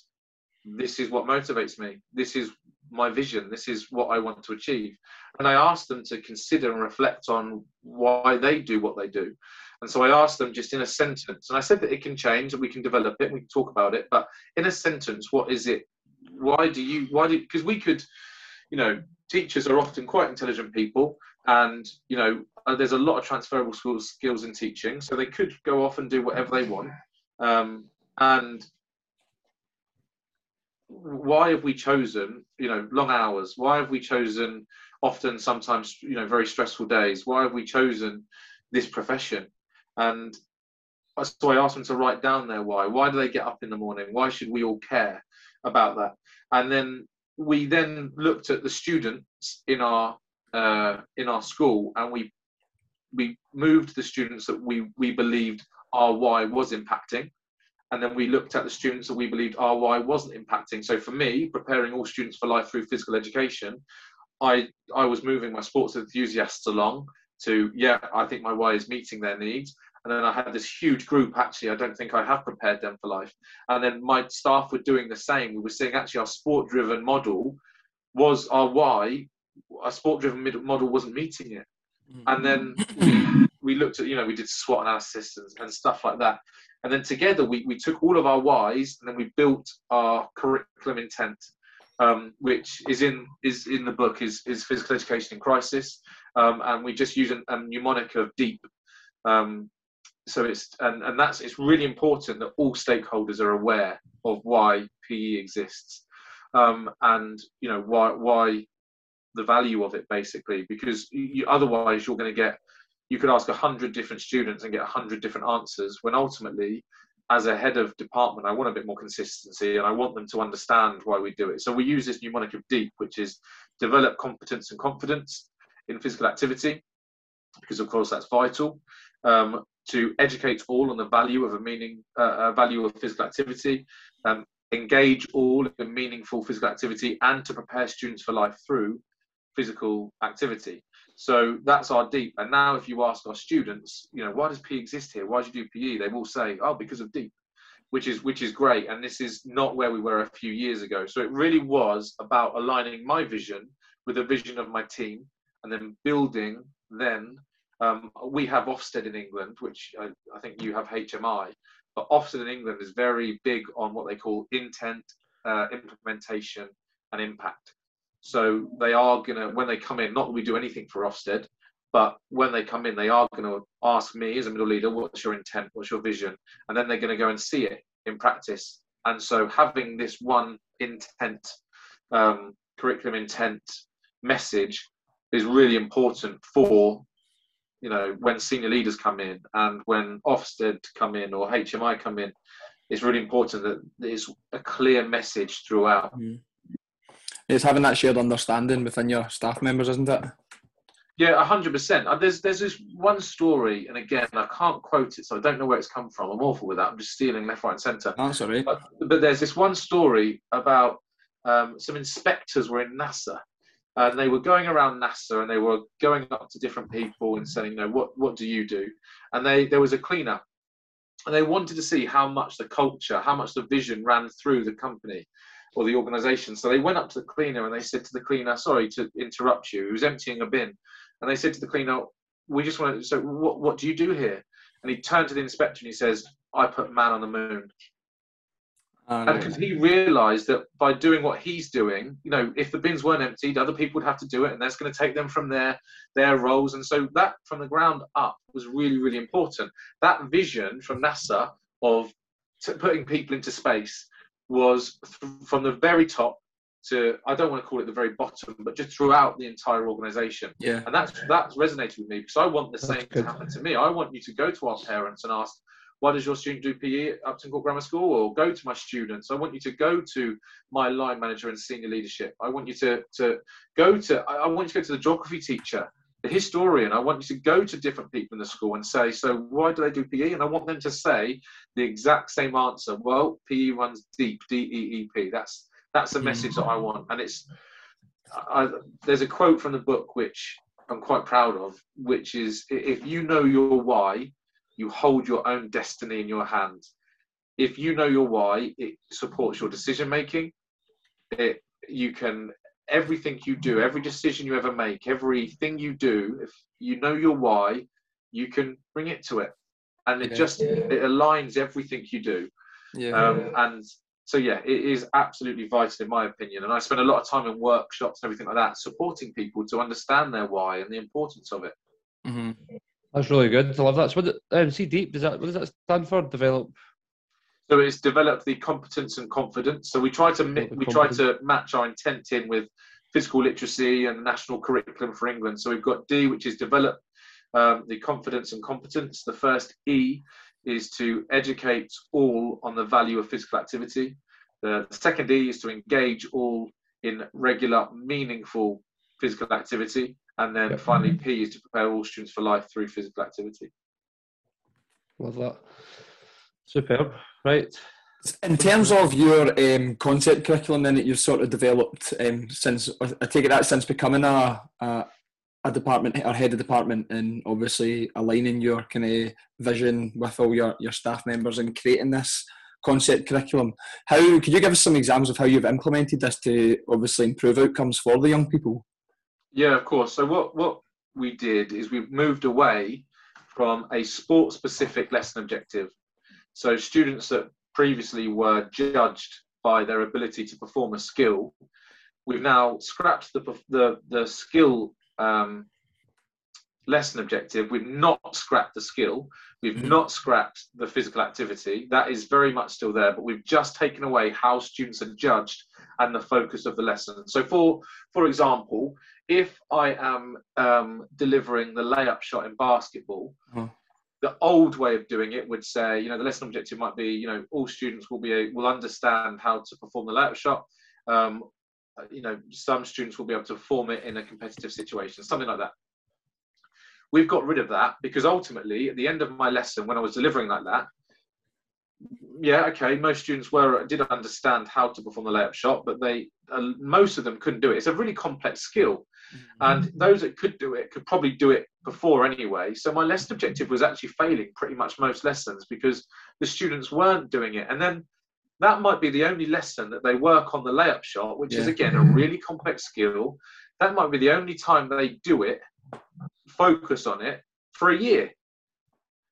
this is what motivates me. This is my vision. This is what I want to achieve. And I asked them to consider and reflect on why they do what they do. And so I asked them just in a sentence, and I said that it can change and we can develop it, we can talk about it, but in a sentence, what is it? Why do you, why do, because we could, you know, teachers are often quite intelligent people, and, you know, uh, there's a lot of transferable skills, skills in teaching, so they could go off and do whatever they want. Um, and why have we chosen, you know, long hours? Why have we chosen often, sometimes, you know, very stressful days? Why have we chosen this profession? And so I asked them to write down their why. Why do they get up in the morning? Why should we all care about that? And then we then looked at the students in our uh, in our school, and we we moved the students that we we believed our why was impacting, and then we looked at the students that we believed our why wasn't impacting. So for me, preparing all students for life through physical education, I I was moving my sports enthusiasts along to yeah i think my why is meeting their needs. And then i had this huge group actually i don't think i have prepared them for life. And then my staff were doing the same. We were seeing actually our sport driven model was our why our sport driven model wasn't meeting it. Hmm. And then *clears throat* we, we looked at you know we did SWOT analysis and, and stuff like that. And then together we, we took all of our whys and then we built our curriculum intent um, which is in is in the book is is physical education in crisis. Um, and we just use a, a mnemonic of deep. Um, so it's and, and that's it's really important that all stakeholders are aware of why PE exists, um, and you know why why the value of it basically because you, otherwise you're going to get you could ask a hundred different students and get a hundred different answers when ultimately as a head of department, I want a bit more consistency and I want them to understand why we do it. So we use this mnemonic of DEEP, which is develop competence and confidence, in physical activity, because of course that's vital. Um, to educate all on the value of a meaning, uh, value of physical activity, um, engage all in meaningful physical activity, and to prepare students for life through physical activity. So that's our deep. And now, if you ask our students, you know, why does PE exist here? Why do you do PE? They will say, oh, because of deep, which is which is great. And this is not where we were a few years ago. So it really was about aligning my vision with the vision of my team, and then building. Then um, we have Ofsted in England, which I, I think you have HMI, but Ofsted in England is very big on what they call intent, uh, implementation, and impact. So they are going to, when they come in, not that we do anything for Ofsted, but when they come in, they are going to ask me as a middle leader, what's your intent? What's your vision? And then they're going to go and see it in practice. And so having this one intent, um, curriculum intent message is really important for, you know, when senior leaders come in and when Ofsted come in or HMI come in, it's really important that there's a clear message throughout. Mm it's having that shared understanding within your staff members, isn't it? Yeah, hundred percent. There's there's this one story, and again, I can't quote it, so I don't know where it's come from. I'm awful with that. I'm just stealing left, right, and centre. Oh, sorry. But, but there's this one story about um, some inspectors were in NASA, and they were going around NASA, and they were going up to different people and saying, "You know, what what do you do?" And they there was a cleaner, and they wanted to see how much the culture, how much the vision ran through the company or the organisation. So they went up to the cleaner and they said to the cleaner, "Sorry to interrupt you." He was emptying a bin, and they said to the cleaner, "We just want to. So what what do you do here?" And he turned to the inspector and he says, "I put man on the moon." Oh, and because he realised that by doing what he's doing, you know, if the bins weren't emptied, other people would have to do it, and that's going to take them from their their roles. And so that, from the ground up, was really really important. That vision from NASA of putting people into space was from the very top to I don't want to call it the very bottom, but just throughout the entire organisation. Yeah. And that's that's resonated with me because I want the that's same good. to happen to me. I want you to go to our parents and ask, why does your student do PE at Upton Court Grammar School? Or go to my students. I want you to go to my line manager and senior leadership. I want you to to go to I want you to go to the geography teacher the historian, I want you to go to different people in the school and say, so why do they do PE? And I want them to say the exact same answer. Well, PE runs deep, D E E P. That's that's the hmm. message that I want. And it's I, there's a quote from the book which I'm quite proud of, which is if you know your why, you hold your own destiny in your hands. If you know your why, it supports your decision making. It you can everything you do, every decision you ever make, everything you do, if you know your why, you can bring it to it, and it yeah. just it aligns everything you do. Yeah. Um, and so yeah, it is absolutely vital in my opinion. And I spend a lot of time in workshops and everything like that, supporting people to understand their why and the importance of it. Mm-hmm. That's really good. I love that. So, what um, see deep does that? What does that stand for? Develop so it's developed the competence and confidence. So we try to we try to match our intent in with physical literacy and the national curriculum for England. So we've got D, which is develop um, the confidence and competence. The first E is to educate all on the value of physical activity. The, the second E is to engage all in regular, meaningful physical activity. And then yep. finally, P is to prepare all students for life through physical activity. Love that. Superb. Right. In terms of your um, concept curriculum, then that you've sort of developed um, since I take it that since becoming a, a, a department or head of department, and obviously aligning your kind of vision with all your, your staff members and creating this concept curriculum. How could you give us some examples of how you've implemented this to obviously improve outcomes for the young people? Yeah, of course. So what what we did is we've moved away from a sport specific lesson objective so students that previously were judged by their ability to perform a skill, we've now scrapped the the, the skill um, lesson objective. We've not scrapped the skill. We've mm-hmm. not scrapped the physical activity. That is very much still there, but we've just taken away how students are judged and the focus of the lesson. So, for for example, if I am um, delivering the layup shot in basketball, uh-huh the old way of doing it would say, you know, the lesson objective might be, you know, all students will be will understand how to perform the layup shot. Um, you know, some students will be able to perform it in a competitive situation, something like that. We've got rid of that because ultimately, at the end of my lesson, when I was delivering like that, yeah, okay, most students were did understand how to perform the layup shot, but they uh, most of them couldn't do it. It's a really complex skill, and Mm-hmm. those that could do it could probably do it before anyway. So my lesson objective was actually failing pretty much most lessons because the students weren't doing it, and then that might be the only lesson that they work on the layup shot, which is again a really complex skill. That might be the only time they do it, focus on it for a year.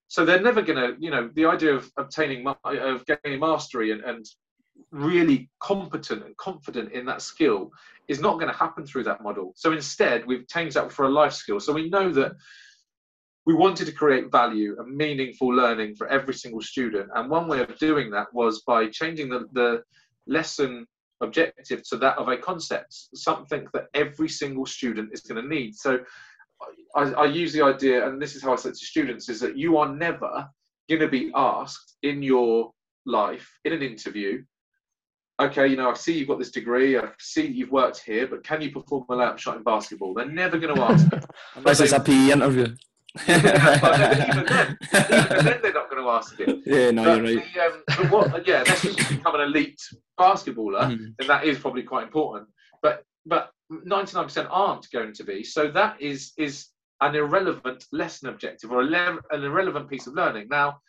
So they're never going to, you know, the idea of obtaining, of gaining mastery and, and really competent and confident in that skill is not going to happen through that model. So instead, we've changed that for a life skill. So we know that we wanted to create value and meaningful learning for every single student. And one way of doing that was by changing the, the lesson objective to that of a concept, something that every single student is going to need. So I, I use the idea, and this is how I say to students, is that you are never going to be asked in your life, in an interview, okay, you know, I see you've got this degree, I see you've worked here, but can you perform a layup shot in basketball? They're never going *laughs* to ask. Unless it's a PE interview. But even then, even then they're not going to ask it. *laughs* yeah, no, But, you're right. the, um, but what, yeah, unless you become an elite basketballer, Mhm. then that is probably quite important. But but 99% aren't going to be. So that is is an irrelevant lesson objective or a le- an irrelevant piece of learning. Now,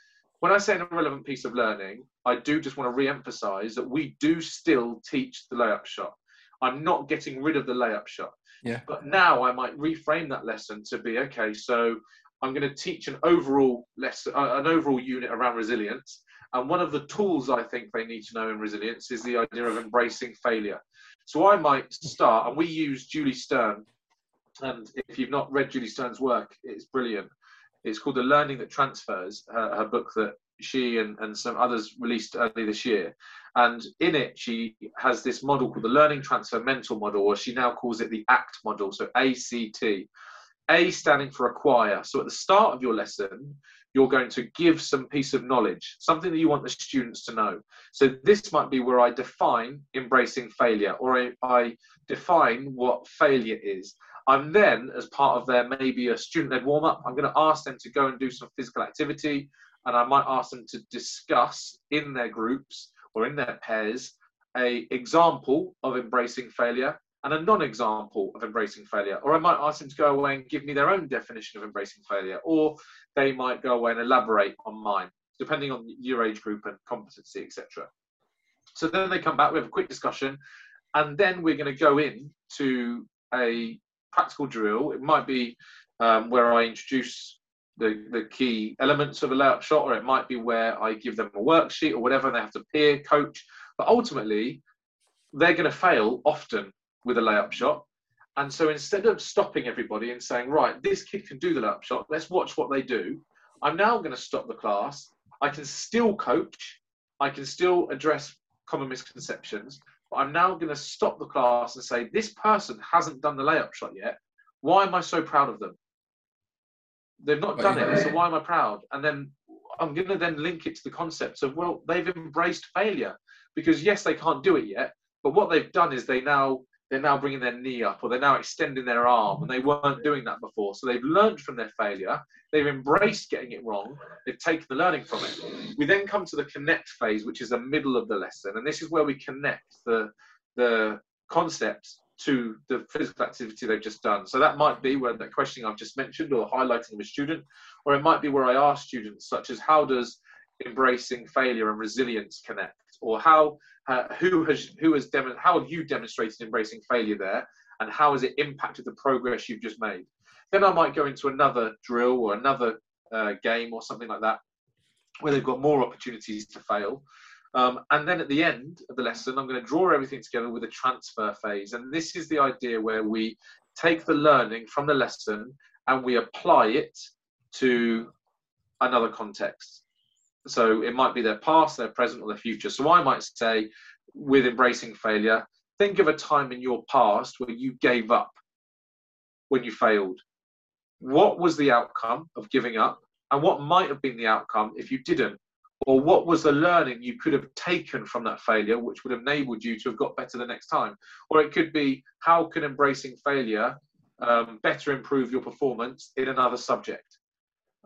when I say an irrelevant piece of learning, I do just want to re-emphasize that we do still teach the layup shot. I'm not getting rid of the layup shot. Yeah. But now I might reframe that lesson to be okay. So I'm going to teach an overall lesson, uh, an overall unit around resilience. And one of the tools I think they need to know in resilience is the idea of embracing failure. So I might start, and we use Julie Stern. And if you've not read Julie Stern's work, it's brilliant. It's called The Learning That Transfers, her, her book that she and, and some others released early this year. And in it, she has this model called the Learning Transfer Mental Model, or she now calls it the ACT model, so ACT. A standing for acquire. So at the start of your lesson, you're going to give some piece of knowledge, something that you want the students to know. So this might be where I define embracing failure, or I, I define what failure is. I'm then, as part of their maybe a student-led warm-up, I'm going to ask them to go and do some physical activity, and I might ask them to discuss in their groups or in their pairs a example of embracing failure and a non-example of embracing failure. Or I might ask them to go away and give me their own definition of embracing failure, or they might go away and elaborate on mine, depending on your age group and competency, etc. So then they come back, we have a quick discussion, and then we're going to go in to a practical drill. It might be um, where I introduce the, the key elements of a layup shot, or it might be where I give them a worksheet or whatever, and they have to peer coach. But ultimately, they're going to fail often with a layup shot. And so instead of stopping everybody and saying, right, this kid can do the layup shot, let's watch what they do, I'm now going to stop the class. I can still coach, I can still address common misconceptions, but I'm now going to stop the class and say, this person hasn't done the layup shot yet. Why am I so proud of them? They've not oh, done it, so why am I proud? And then I'm going to then link it to the concepts of, well, they've embraced failure because yes, they can't do it yet, but what they've done is they now they're now bringing their knee up or they're now extending their arm and they weren't doing that before. So they've learned from their failure, they've embraced getting it wrong, they've taken the learning from it. We then come to the connect phase, which is the middle of the lesson, and this is where we connect the the concepts to the physical activity they've just done. So that might be where that questioning I've just mentioned or highlighting of a student, or it might be where I ask students, such as how does embracing failure and resilience connect, or how uh, who has who has dem- how have you demonstrated embracing failure there, and how has it impacted the progress you've just made? Then I might go into another drill or another uh, game or something like that, where they've got more opportunities to fail. Um, and then at the end of the lesson, I'm going to draw everything together with a transfer phase. And this is the idea where we take the learning from the lesson and we apply it to another context. So it might be their past, their present, or their future. So I might say, with embracing failure, think of a time in your past where you gave up when you failed. What was the outcome of giving up? And what might have been the outcome if you didn't? Or what was the learning you could have taken from that failure, which would have enabled you to have got better the next time? Or it could be, how can embracing failure um, better improve your performance in another subject?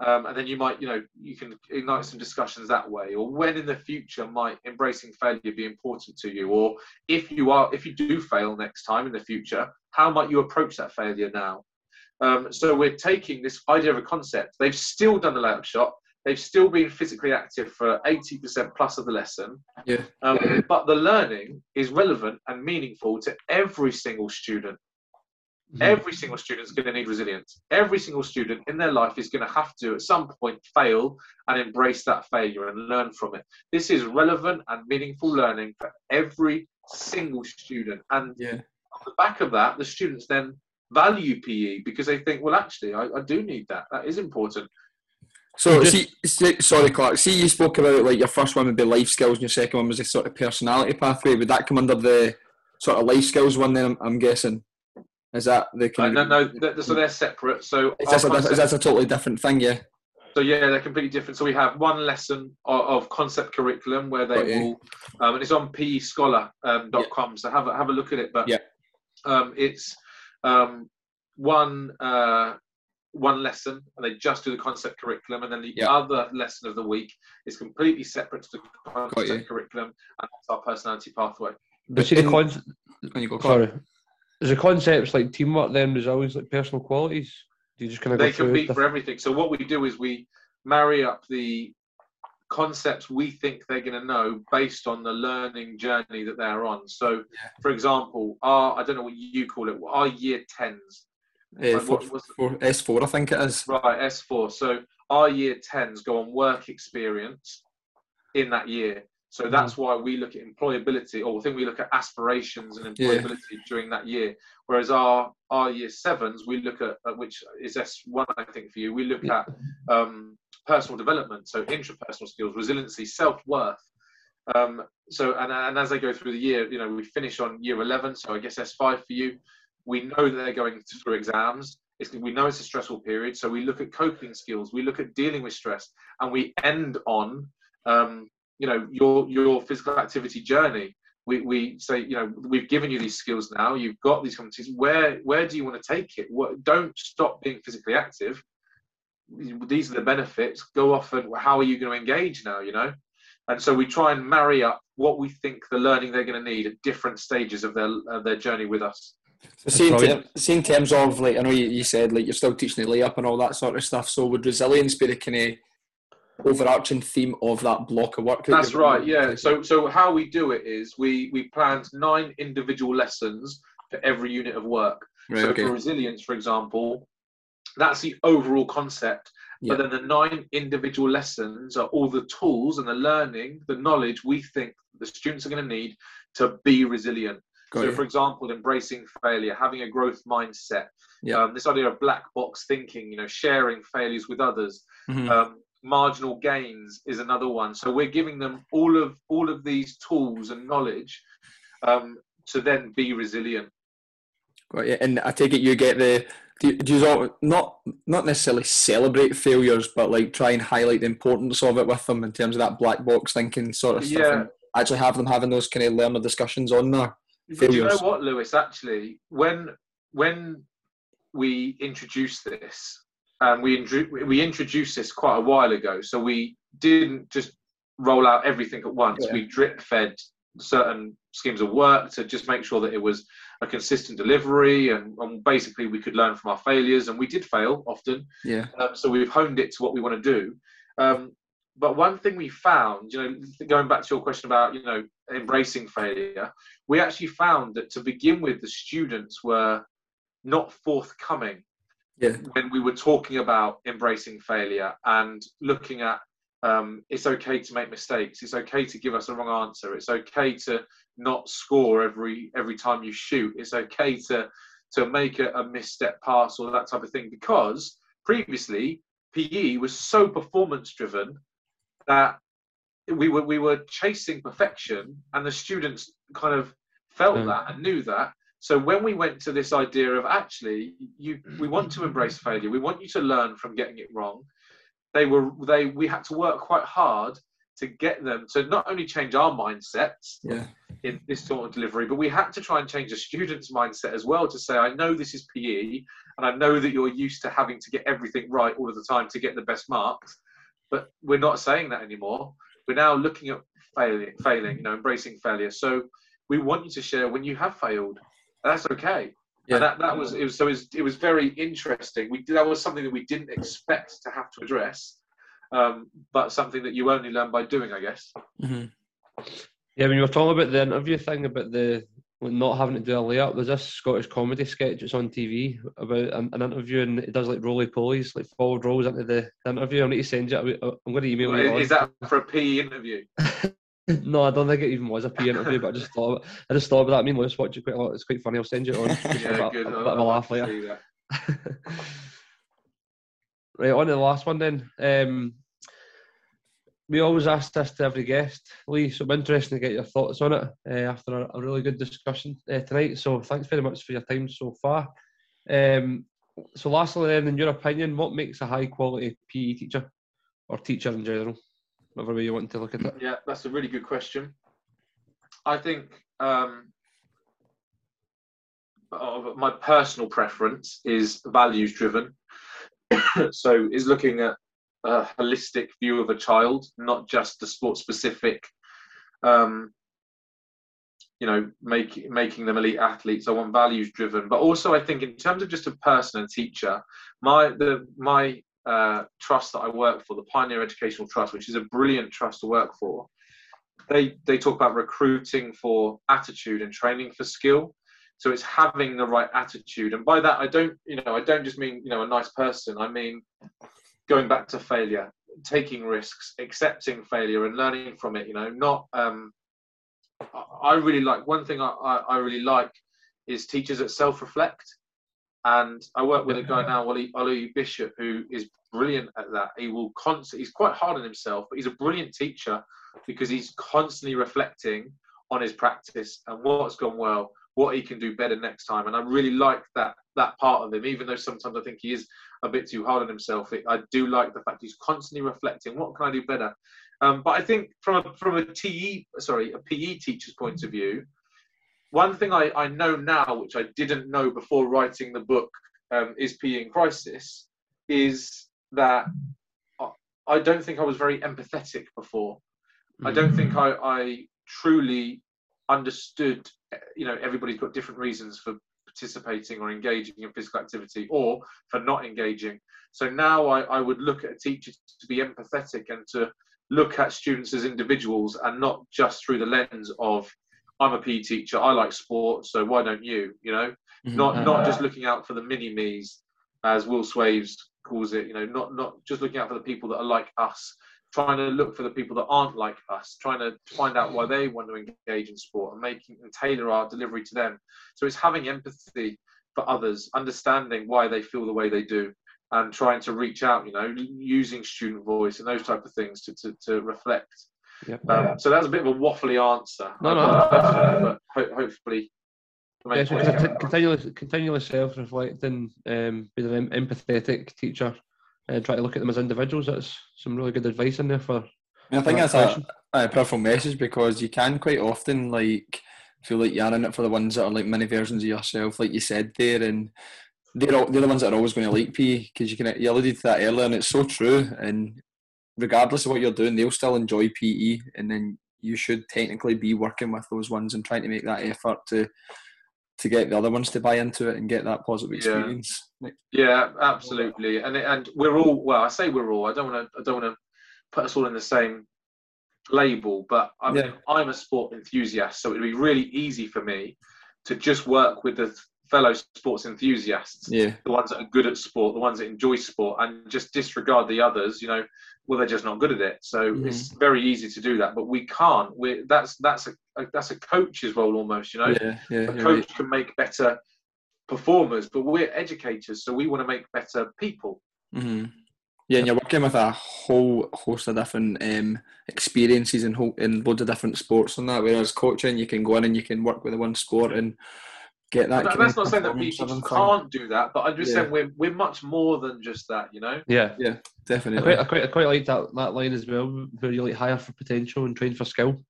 Um, and then you might, you know, you can ignite some discussions that way. Or when in the future might embracing failure be important to you? Or if you are, if you do fail next time in the future, how might you approach that failure now? Um, so we're taking this idea of a concept. They've still done the layup shot. They've still been physically active for 80% plus of the lesson. Yeah. Um, but the learning is relevant and meaningful to every single student. Mm-hmm. Every single student is going to need resilience. Every single student in their life is going to have to, at some point, fail and embrace that failure and learn from it. This is relevant and meaningful learning for every single student. And Yeah. on the back of that, the students then value PE because they think, well, actually, I, I do need that. That is important. So, Just- see, see, sorry, Clark. See, you spoke about like your first one would be life skills, and your second one was a sort of personality pathway. Would that come under the sort of life skills one? Then I'm, I'm guessing. Is that the Uh, kind no, of? no, th- so they're separate. So, Is our that, a, concept- a totally different thing? Yeah. so yeah, they're completely different. So we have one lesson of, of concept curriculum where they Got you. will, um, and it's on pescholar.com. dot com, So have a, have a look at it. But Yeah. um, it's um, one uh, one lesson, and they just do the concept curriculum, and then the Yeah. other lesson of the week is completely separate to the concept curriculum, and that's our personality pathway. But see the in- con- you go, Clark. sorry, is the concepts like teamwork, then resilience, like personal qualities? Do you just kind of they go compete for everything. So what we do is we marry up the concepts we think they're going to know based on the learning journey that they're on. So, for example, our I don't know what you call it, our year tens, Uh, Like, what four, S4, I think it is. right? S4. So our year tens go on work experience in that year. So that's why we look at employability, or I think we look at aspirations and Yeah. employability during that year. Whereas our our year sevens, we look at, at which is S1, I think, for you. We look at um, personal development, so intrapersonal skills, resiliency, self worth. Um, so and, and as they go through the year, you know, we finish on year 11. So I guess S5 for you. We know that they're going through exams. It's, we know it's a stressful period, so we look at coping skills. We look at dealing with stress, and we end on, um, you know, your your physical activity journey. We, we say, you know, we've given you these skills now. You've got these competencies. Where where do you want to take it? What, don't stop being physically active. These are the benefits. Go off and how are you going to engage now? You know, and so we try and marry up what we think the learning they're going to need at different stages of their of their journey with us. So see in, ter- see in terms of like I know you, you said like you're still teaching the layup and all that sort of stuff. So would resilience be the kind of overarching theme of that block of work? that That's right. Yeah. So so how we do it is we we planned nine individual lessons for every unit of work. right, so okay. for resilience, for example, that's the overall concept. Yeah. But then the nine individual lessons are all the tools and the learning, the knowledge we think the students are going to need to be resilient. Got so, you. for example, embracing failure, having a growth mindset, Yeah. um, this idea of black box thinking, you know, sharing failures with others, Mhm. um, marginal gains is another one. So we're giving them all of all of these tools and knowledge um, to then be resilient. Got you. And I take it you get the do you, do you all, not not necessarily celebrate failures, but like try and highlight the importance of it with them in terms of that black box thinking sort of stuff. Yeah. And actually have them having those kind of learner discussions on there. Do you know what, Lewis? Actually, when when we introduced this, and we we introduced this quite a while ago, so we didn't just roll out everything at once. Yeah. We drip fed certain schemes of work to just make sure that it was a consistent delivery, and, and basically we could learn from our failures. And we did fail often, Yeah. um, so we've honed it to what we want to do. Um, but one thing we found, you know, going back to your question about, you know, embracing failure, we actually found that to begin with, the students were not forthcoming Yeah. when we were talking about embracing failure and looking at um, it's okay to make mistakes. It's okay to give us a wrong answer. It's okay to not score every every time you shoot. It's okay to to make a, a misstep pass or that type of thing because previously PE was so performance driven that we were we were chasing perfection and the students kind of felt Mm. that and knew that so when we went to this idea of actually you mm. we want to embrace failure we want you to learn from getting it wrong they were they we had to work quite hard to get them to not only change our mindsets Yeah. in this sort of delivery. But we had to try and change the students' mindset as well to say, I know this is PE, and I know that you're used to having to get everything right all of the time to get the best marks. But we're not saying that anymore. We're now looking at failing, failing, you know, embracing failure. So we want you to share when you have failed. That's okay. Yeah. And that, that was it was so it was, it was very interesting. We that was something that we didn't expect to have to address, um, but something that you only learn by doing, I guess. Mm-hmm. Yeah, when you were talking about the interview thing about the not having to do a layup, there's this Scottish comedy sketch that's on TV about an, an interview and it does like roly polies, like forward rolls into the, the, interview. I need to send you. I'm going to email well, you. Is that for a PE interview? *laughs* *laughs* no, I don't think it even was a PE interview, but I just thought I just thought about that. I mean, let's watch it quite a lot. It's quite funny. I'll send you it on. *laughs* yeah, a, good. A, bit of a laugh later. *laughs* right, on to the last one then. Um, we always ask this to every guest, Lee. So I'm interested to get your thoughts on it uh, after a, a, really good discussion uh, tonight. So thanks very much for your time so far. Um, so lastly, then, in your opinion, what makes a high quality PE teacher or teacher in general? Whatever way you want to look at it. Yeah, that's a really good question. I think um, my personal preference is values driven. *coughs* so is looking at a holistic view of a child, not just the sport specific. Um, you know, make, making them elite athletes. I want values driven, but also I think in terms of just a person and teacher, my the my uh, trust that I work for, the Pioneer Educational Trust, which is a brilliant trust to work for, they they talk about recruiting for attitude and training for skill. So it's having the right attitude, and by that I don't you know I don't just mean you know a nice person. I mean going back to failure, taking risks, accepting failure, and learning from it. You know, not. Um, I really like one thing. I, I, I really like is teachers that self-reflect, and I work with a guy now, Ollie, Ollie Bishop, who is brilliant at that. He will constantly. He's quite hard on himself, but he's a brilliant teacher because he's constantly reflecting on his practice and what's gone well, what he can do better next time. And I really like that that part of him, even though sometimes I think he is a bit too hard on himself. It, I do like the fact he's constantly reflecting, what can I do better? Um, but I think from a from a TE sorry a PE teacher's point of view, one thing I, I know now, which I didn't know before writing the book, um, is PE in crisis, is that I don't think I was very empathetic before. I don't think I, I truly understood. You know, everybody's got different reasons for participating or engaging in physical activity or for not engaging. So now I, I would look at a teacher to be empathetic and to look at students as individuals and not just through the lens of I'm a PE teacher, I like sport, so why don't you? You know, mm-hmm. not not just looking out for the mini me's, as Will Swaithes calls it. You know, not not just looking out for the people that are like us, trying to look for the people that aren't like us, trying to find out why they want to engage in sport and making and tailor our delivery to them. So it's having empathy for others, understanding why they feel the way they do, and trying to reach out. You know, using student voice and those type of things to to, to reflect. Yep. Um, so that's a bit of a waffly answer. No, no, but ho- hopefully. Yeah, so continually, continually self-reflecting, um, being an empathetic teacher, and try to look at them as individuals. That's some really good advice in there for. I think that's a, a powerful message because you can quite often like feel like you're in it for the ones that are like mini versions of yourself, like you said there, and they're all, they're the ones that are always going to like PE because you can you alluded to that earlier, and it's so true. And regardless of what you're doing, they'll still enjoy PE, and then you should technically be working with those ones and trying to make that effort to to get the other ones to buy into it and get that positive experience. Yeah, yeah absolutely. And and we're all well. I say we're all. I don't want to. I don't want to put us all in the same label, but I'm yeah. I'm a sport enthusiast, so it'd be really easy for me to just work with the fellow sports enthusiasts, yeah. the ones that are good at sport, the ones that enjoy sport, and just disregard the others. You know, well, they're just not good at it. So mm-hmm. it's very easy to do that, but we can't. We that's that's a, a, that's a coach's role almost. You know, yeah, yeah, a coach right. can make better performers, but we're educators, so we want to make better people. Mm-hmm. Yeah, and you're working with a whole host of different um, experiences and in loads of different sports and that. Whereas coaching, you can go in and you can work with the one sport and get that. No, that's not saying that people can't do that, but I'm just yeah. saying we're we're much more than just that, you know. Yeah, yeah, definitely. I quite, I quite, I quite like that that line as well, where you like hire for potential and train for skill.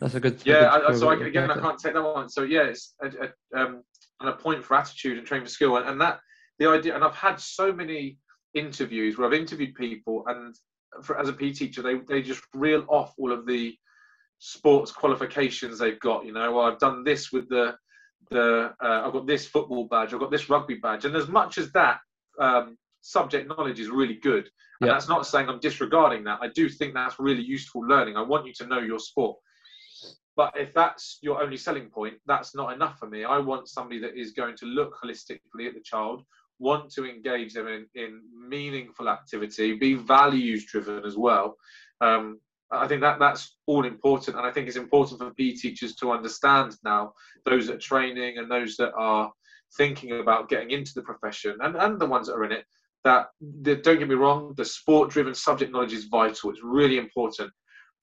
That's a good. Yeah, a good I, so I, again, I can't take that one. So yeah, it's a, a, um, and a point for attitude and train for skill, and, and that the idea. And I've had so many interviews where I've interviewed people, and for, as a PE teacher, they they just reel off all of the sports qualifications they've got. You know, well, I've done this with the the uh, I've got this football badge, I've got this rugby badge, and as much as that um, subject knowledge is really good, and Yeah. that's not saying I'm disregarding that. I do think that's really useful learning. I want you to know your sport. But if that's your only selling point, that's not enough for me. I want somebody that is going to look holistically at the child, want to engage them in, in meaningful activity, be values driven as well. Um, I think that that's all important, and I think it's important for PE teachers to understand now those that are training and those that are thinking about getting into the profession, and, and the ones that are in it. That, don't get me wrong, the sport-driven subject knowledge is vital. It's really important,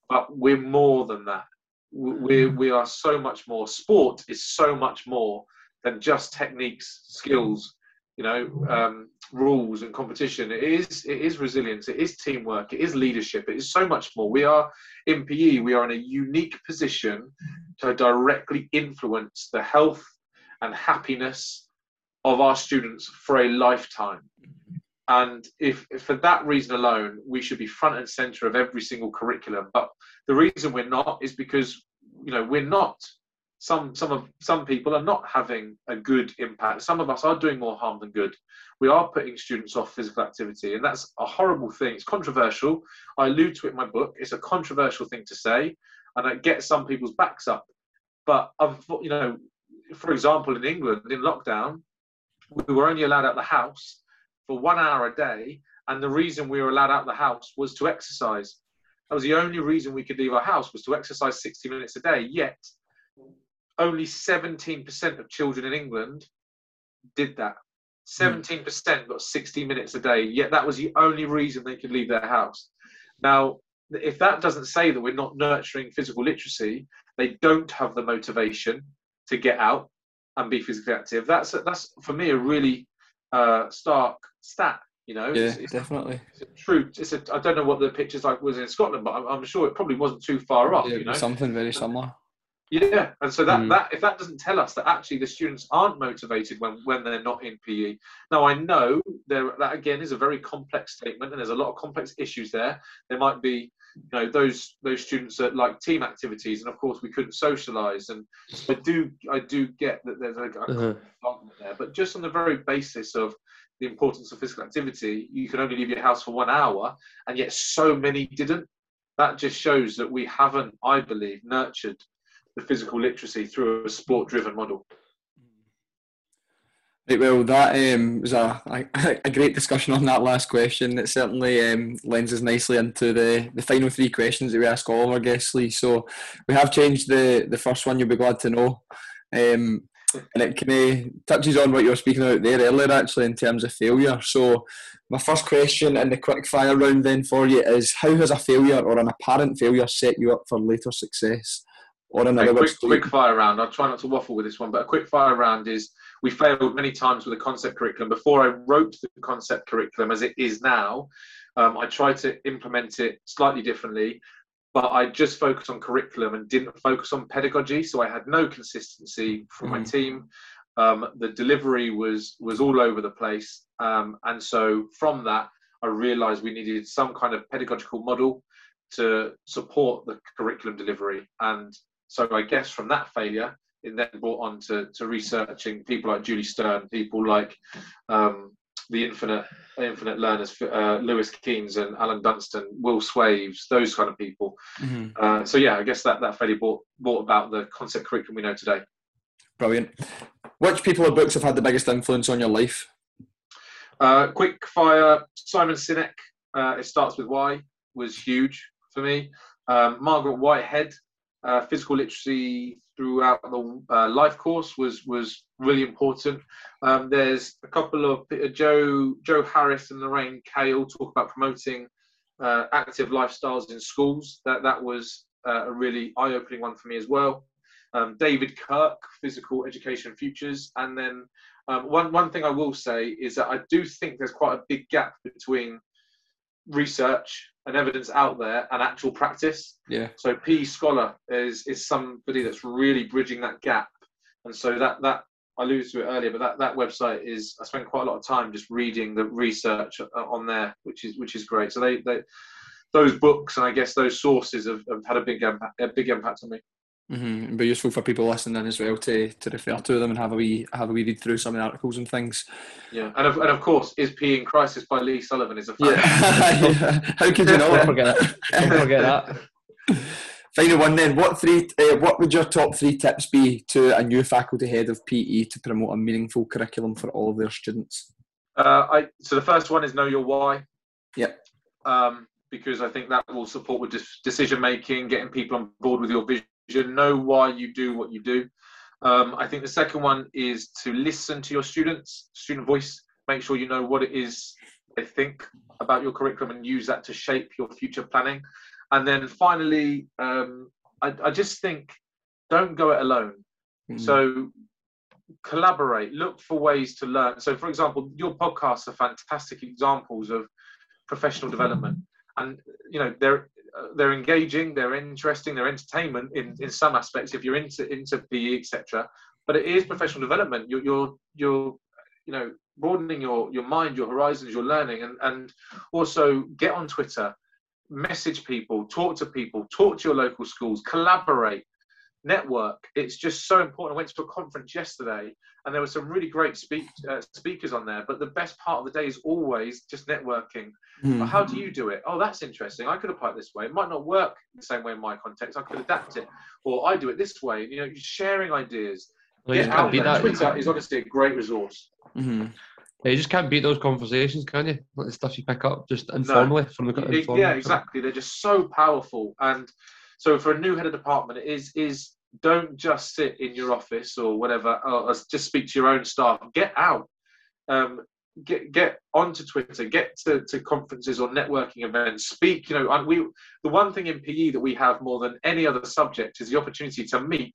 but we're more than that. We we are so much more. Sport is so much more than just techniques, skills, you know, um, rules and competition. It is it is resilience. It is teamwork. It is leadership. It is so much more. We are in PE. We are in a unique position to directly influence the health and happiness of our students for a lifetime. And if, if for that reason alone, we should be front and center of every single curriculum. But the reason we're not is because you know we're not some some of some people are not having a good impact. Some of us are doing more harm than good. We are putting students off physical activity and that's a horrible thing. It's controversial. I allude to it in my book. It's a controversial thing to say and it gets some people's backs up. But I've, you know for example in england in lockdown we were only allowed out the house for one hour a day and the reason we were allowed out the house was to exercise. That was the only reason we could leave our house was to exercise 60 minutes a day. Yet, only 17% of children in England did that. 17% got 60 minutes a day. Yet that was the only reason they could leave their house. Now, if that doesn't say that we're not nurturing physical literacy, they don't have the motivation to get out and be physically active. That's that's for me a really uh, stark stat. You know, Yeah, It's- it's- definitely. it's a true. It's a. I don't know what the pictures like was in Scotland, but I'm, I'm sure it probably wasn't too far off. Yeah, you know. something very similar. Yeah, and so that, Mm. that if that doesn't tell us that actually the students aren't motivated when when they're not in PE. Now I know there that again is a very complex statement, and there's a lot of complex issues there. There might be you know those those students that like team activities, and of course we couldn't socialise. And I do I do get that there's a, a Uh-huh. argument there, but just on the very basis of the importance of physical activity, you can only leave your house for one hour, and yet so many didn't. That just shows that we haven't, I believe, nurtured the physical literacy through a sport-driven model. Right, well, that um, was a, a, a great discussion on that last question. It certainly um, lends us nicely into the, the final three questions that we ask all of our guests, Lee. So we have changed the, the first one, you'll be glad to know. Um, and it kind of touches on what you were speaking about there earlier, actually, in terms of failure. So my first question in the quick fire round then for you is how has a failure or an apparent failure set you up for later success? Or Okay, quick, words, do you- quick fire round. I'll try not to waffle with this one, but a quick fire round is we failed many times with the concept curriculum. Before I wrote the concept curriculum as it is now, um, I tried to implement it slightly differently, but I just focused on curriculum and didn't focus on pedagogy. So I had no consistency from my Mhm. team. Um, the delivery was was all over the place, um, and so from that, I realised we needed some kind of pedagogical model to support the curriculum delivery. And so I guess from that failure, it then brought on to, to researching people like Julie Stern, people like um, the infinite infinite learners, uh, Lewis Keynes and Alan Dunstan, Will Swaithes, those kind of people. Mhm. Uh, so yeah, I guess that that failure brought brought about the concept curriculum we know today. Brilliant. Which people or books have had the biggest influence on your life? Uh, quick fire, Simon Sinek. Uh, it starts with why was huge for me. Um, Margaret Whitehead, uh, physical literacy throughout the uh, life course was was really important. Um, there's a couple of uh, Joe Jo Harris and Lorraine Cale talk about promoting uh, active lifestyles in schools. That that was uh, a really eye opening one for me as well. Um, David Kirk, physical education futures, and then um, one one thing I will say is that I do think there's quite a big gap between research and evidence out there and actual practice. Yeah. So PE scholar is is somebody that's really bridging that gap, and so that that I alluded to it earlier, but that, that website is I spend quite a lot of time just reading the research uh, on there, which is which is great. So they, they those books and I guess those sources have, have had a big impact, a big impact on me. Mm-hmm. It'd be useful for people listening as well to, to refer to them and have a wee have a wee read through some of the articles and things. Yeah, and of, and of course, is PE in Crisis by Lee Sullivan is a yeah. *laughs* yeah. How could you not? Don't forget that. Forget that. *laughs* Final one then. What three? Uh, what would your top three tips be to a new faculty head of PE to promote a meaningful curriculum for all of their students? Uh, I so the first one is know your why. Yep. Um, because I think that will support with decision making, getting people on board with your vision know why you do what you do. Um, I think the second one is to listen to your students, student voice. Make sure you know what it is they think about your curriculum and use that to shape your future planning. And then finally, um, I, I, just think don't go it alone. Mm-hmm. So collaborate, look for ways to learn. So, for example, your podcasts are fantastic examples of professional development. And you know, they're they're engaging, they're interesting, they're entertainment in, in some aspects if you're into into PE, etc. But it is professional development. You're you're you're you know broadening your your mind, your horizons, your learning, and and also get on Twitter, message people, talk to people, talk to your local schools, collaborate, network. It's just so important. I went to a conference yesterday and there were some really great speak, uh, speakers on there. But the best part of the day is always just networking. Mm. How do you do it? Oh, that's interesting. I could apply it this way. It might not work the same way in my context. I could adapt it, or I do it this way. You know, sharing ideas. Well, out there. Twitter is honestly a great resource. Mm-hmm. Yeah, you just can't beat those conversations, can you? Like the stuff you pick up just informally no. from the it, Yeah, exactly. They're just so powerful. And so for a new head of department, is is don't just sit in your office or whatever, or just speak to your own staff. Get out. Um, get get onto Twitter, get to, to conferences or networking events, speak. You know, we the one thing in PE that we have more than any other subject is the opportunity to meet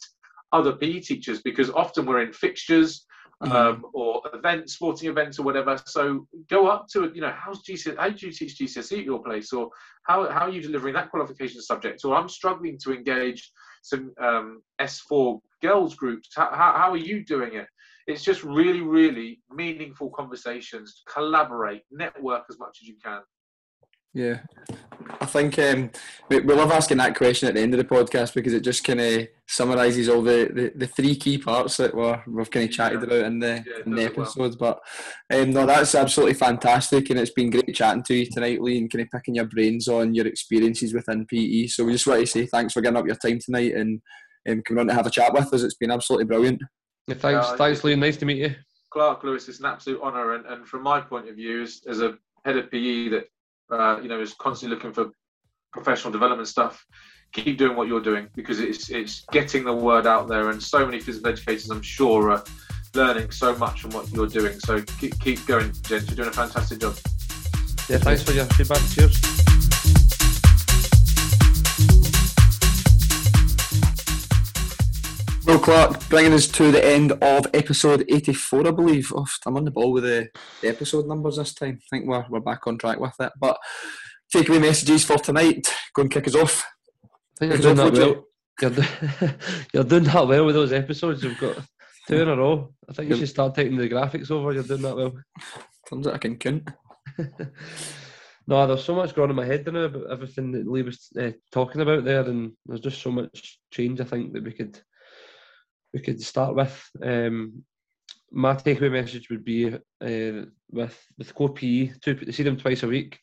other PE teachers because often we're in fixtures mm-hmm. um, or events, sporting events or whatever. So go up to. You know, how's GCSE? How do you teach GCSE at your place, or how how are you delivering that qualification subject? Or I'm struggling to engage some um, S4 girls groups. How, how, how are you doing it? It's just really, really meaningful conversations. Collaborate, network as much as you can. Yeah, I think um, we, we love asking that question at the end of the podcast because it just kind of summarises all the, the, the, three key parts that we're, we've kind of chatted yeah. about in the yeah, in the episodes. Well. But um, no, that's absolutely fantastic, and it's been great chatting to you tonight, Lee, and kind of picking your brains on your experiences within PE. So we just want to say thanks for getting up your time tonight and um, coming on to have a chat with us. It's been absolutely brilliant. Yeah, thanks, uh, thanks, Lee. Nice to meet you. Clark Lewis, it's an absolute honour, and, and from my point of view, as, as a head of PE that uh, you know, is constantly looking for professional development stuff, keep doing what you're doing because it's it's getting the word out there. And so many physical educators, I'm sure, are learning so much from what you're doing. So keep, keep going, gents. You're doing a fantastic job. Yeah, thanks for your feedback. Cheers. Well, Clark, bringing us to the end of episode 84, I believe. Oh, I'm on the ball with the, the, episode numbers this time. I think we're, we're back on track with it. But take takeaway messages for tonight. Go and kick us off. I think you're doing that well. You're, do- *laughs* you're doing that well with those episodes. You've got two in a row. I think you should start taking the graphics over. You're doing that well. Turns out I can count. *laughs* no, there's so much going on in my head now about everything that Lee was uh, talking about there, and there's just so much change. I think that we could we could start with. Um, my takeaway message would be uh, with with core PE, to see them twice a week.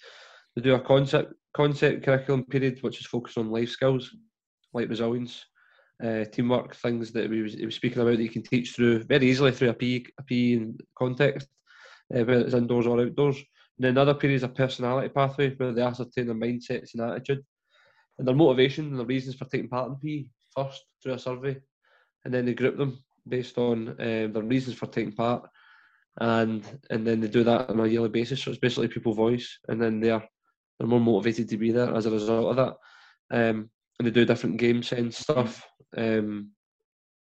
They do a concept concept curriculum period, which is focused on life skills like resilience, uh, teamwork, things that we was, was speaking about that you can teach through very easily through a PE, a PE context, uh, whether it's indoors or outdoors. And then another period is a personality pathway where they ascertain their mindsets and attitude and their motivation and the reasons for taking part in PE first through a survey and then they group them based on um, their reasons for taking part, and and then they do that on a yearly basis. So it's basically people voice, and then they're they're more motivated to be there as a result of that. Um, and they do different game sense stuff. Um,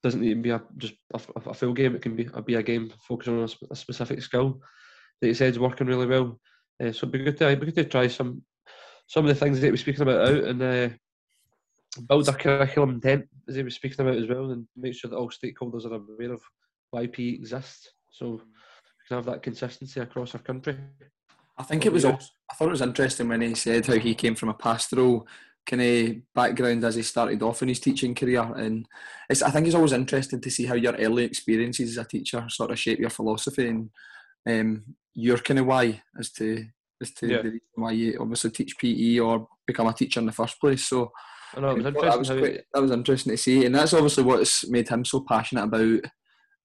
doesn't need to be a, just a, a, full game. It can be a, be a game focused on a, a specific skill that said is working really well. Uh, so it'd be good to be good to try some some of the things that we're speaking about out and uh, build a curriculum intent as he was speaking about as well, and make sure that all stakeholders are aware of why PE exists. So we can have that consistency across our country. I think it was. Also, I thought it was interesting when he said how he came from a pastoral kind of background as he started off in his teaching career, and it's. I think it's always interesting to see how your early experiences as a teacher sort of shape your philosophy and um, your kind of why as to as to yeah. the reason why you obviously teach PE or become a teacher in the first place. So. I know, it was interesting. that was, quite, that was interesting to see, and that's obviously what's made him so passionate about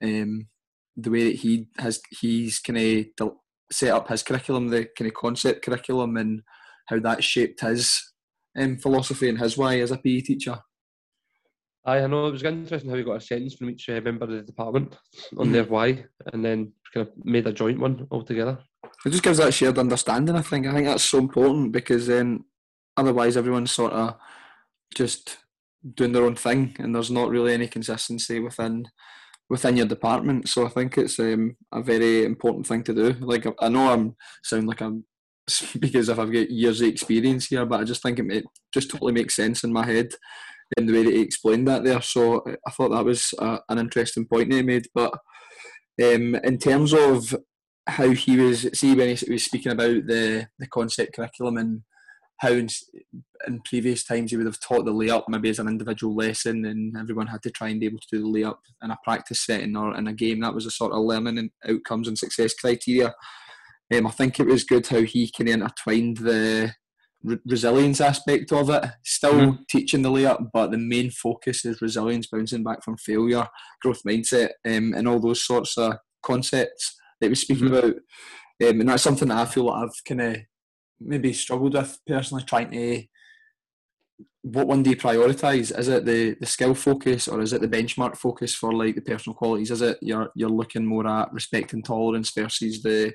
um, the way that he has he's kind of set up his curriculum, the kind of concept curriculum, and how that shaped his um, philosophy and his why as a PE teacher. I know it was interesting how he got a sentence from each uh, member of the department on mm. their why, and then kind of made a joint one altogether. It just gives that shared understanding. I think. I think that's so important because then, otherwise, everyone's sort of just doing their own thing, and there's not really any consistency within within your department. So I think it's um, a very important thing to do. Like I know I'm sound like I'm *laughs* because if I've got years of experience here, but I just think it just totally makes sense in my head in the way that he explained that there. So I thought that was a, an interesting point that he made. But um, in terms of how he was, see when he was speaking about the the concept curriculum and how in, previous times he would have taught the layup maybe as an individual lesson and everyone had to try and be able to do the layup in a practice setting or in a game. That was a sort of learning and outcomes and success criteria. Um, I think it was good how he kind of intertwined the re- resilience aspect of it, still mm-hmm. teaching the layup, but the main focus is resilience, bouncing back from failure, growth mindset, um, and all those sorts of concepts that we're speaking mm-hmm. about. Um, and that's something that I feel like I've kind of maybe struggled with personally trying to what one do you prioritise? Is it the, the skill focus or is it the benchmark focus for like the personal qualities? Is it you're you're looking more at respect and tolerance versus the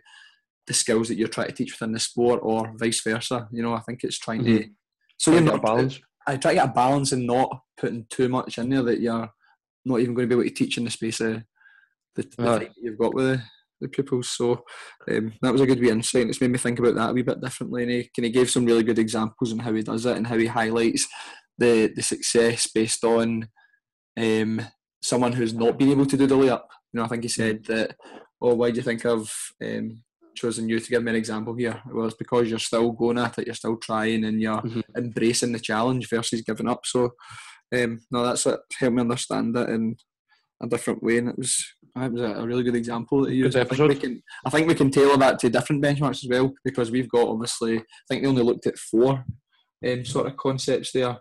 the skills that you're trying to teach within the sport or vice versa? You know, I think it's trying mm-hmm. to so you're not balance. I try to get a balance and not putting too much in there that you're not even going to be able to teach in the space of the, the uh, you've got with the pupils. So um, that was a good wee insight. It's made me think about that a wee bit differently. And he kind of gave some really good examples on how he does it and how he highlights the the success based on um, someone who's not been able to do the layup. You know, I think he said that. Oh, why do you think I've um, chosen you to give me an example here? Well, it's because you're still going at it, you're still trying, and you're mm-hmm. embracing the challenge versus giving up. So, um, no, that's it. Helped me understand it in a different way, and it was that was a, really good example that you used. I think, we can, I think we can tailor that to different benchmarks as well because we've got obviously, I think they only looked at four um, sort of concepts there.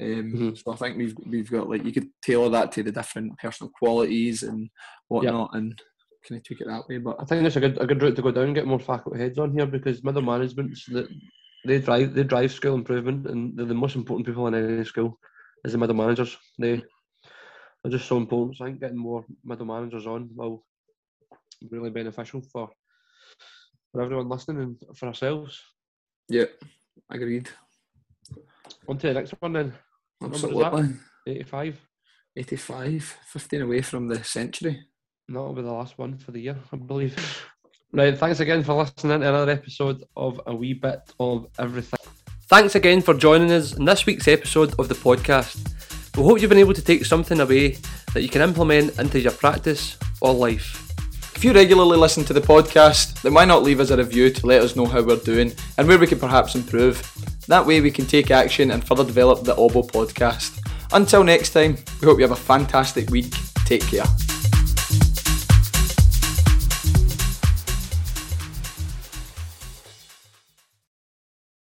Um, mm-hmm. So I think we've we've got like you could tailor that to the different personal qualities and whatnot, yep. and kind of take it that way. But I think that's a good a good route to go down. Get more faculty heads on here because middle management they drive they drive skill improvement, and they're the most important people in any school is the middle managers. They are just so important. So I think getting more middle managers on will be really beneficial for for everyone listening and for ourselves. Yeah, agreed. On to the next one then. Absolutely. 85. 85, 15 away from the century. That'll be the last one for the year, I believe. Right, thanks again for listening to another episode of A Wee Bit of Everything. Thanks again for joining us in this week's episode of the podcast. We hope you've been able to take something away that you can implement into your practice or life. If you regularly listen to the podcast, then why not leave us a review to let us know how we're doing and where we can perhaps improve? That way we can take action and further develop the OBO podcast. Until next time, we hope you have a fantastic week. Take care.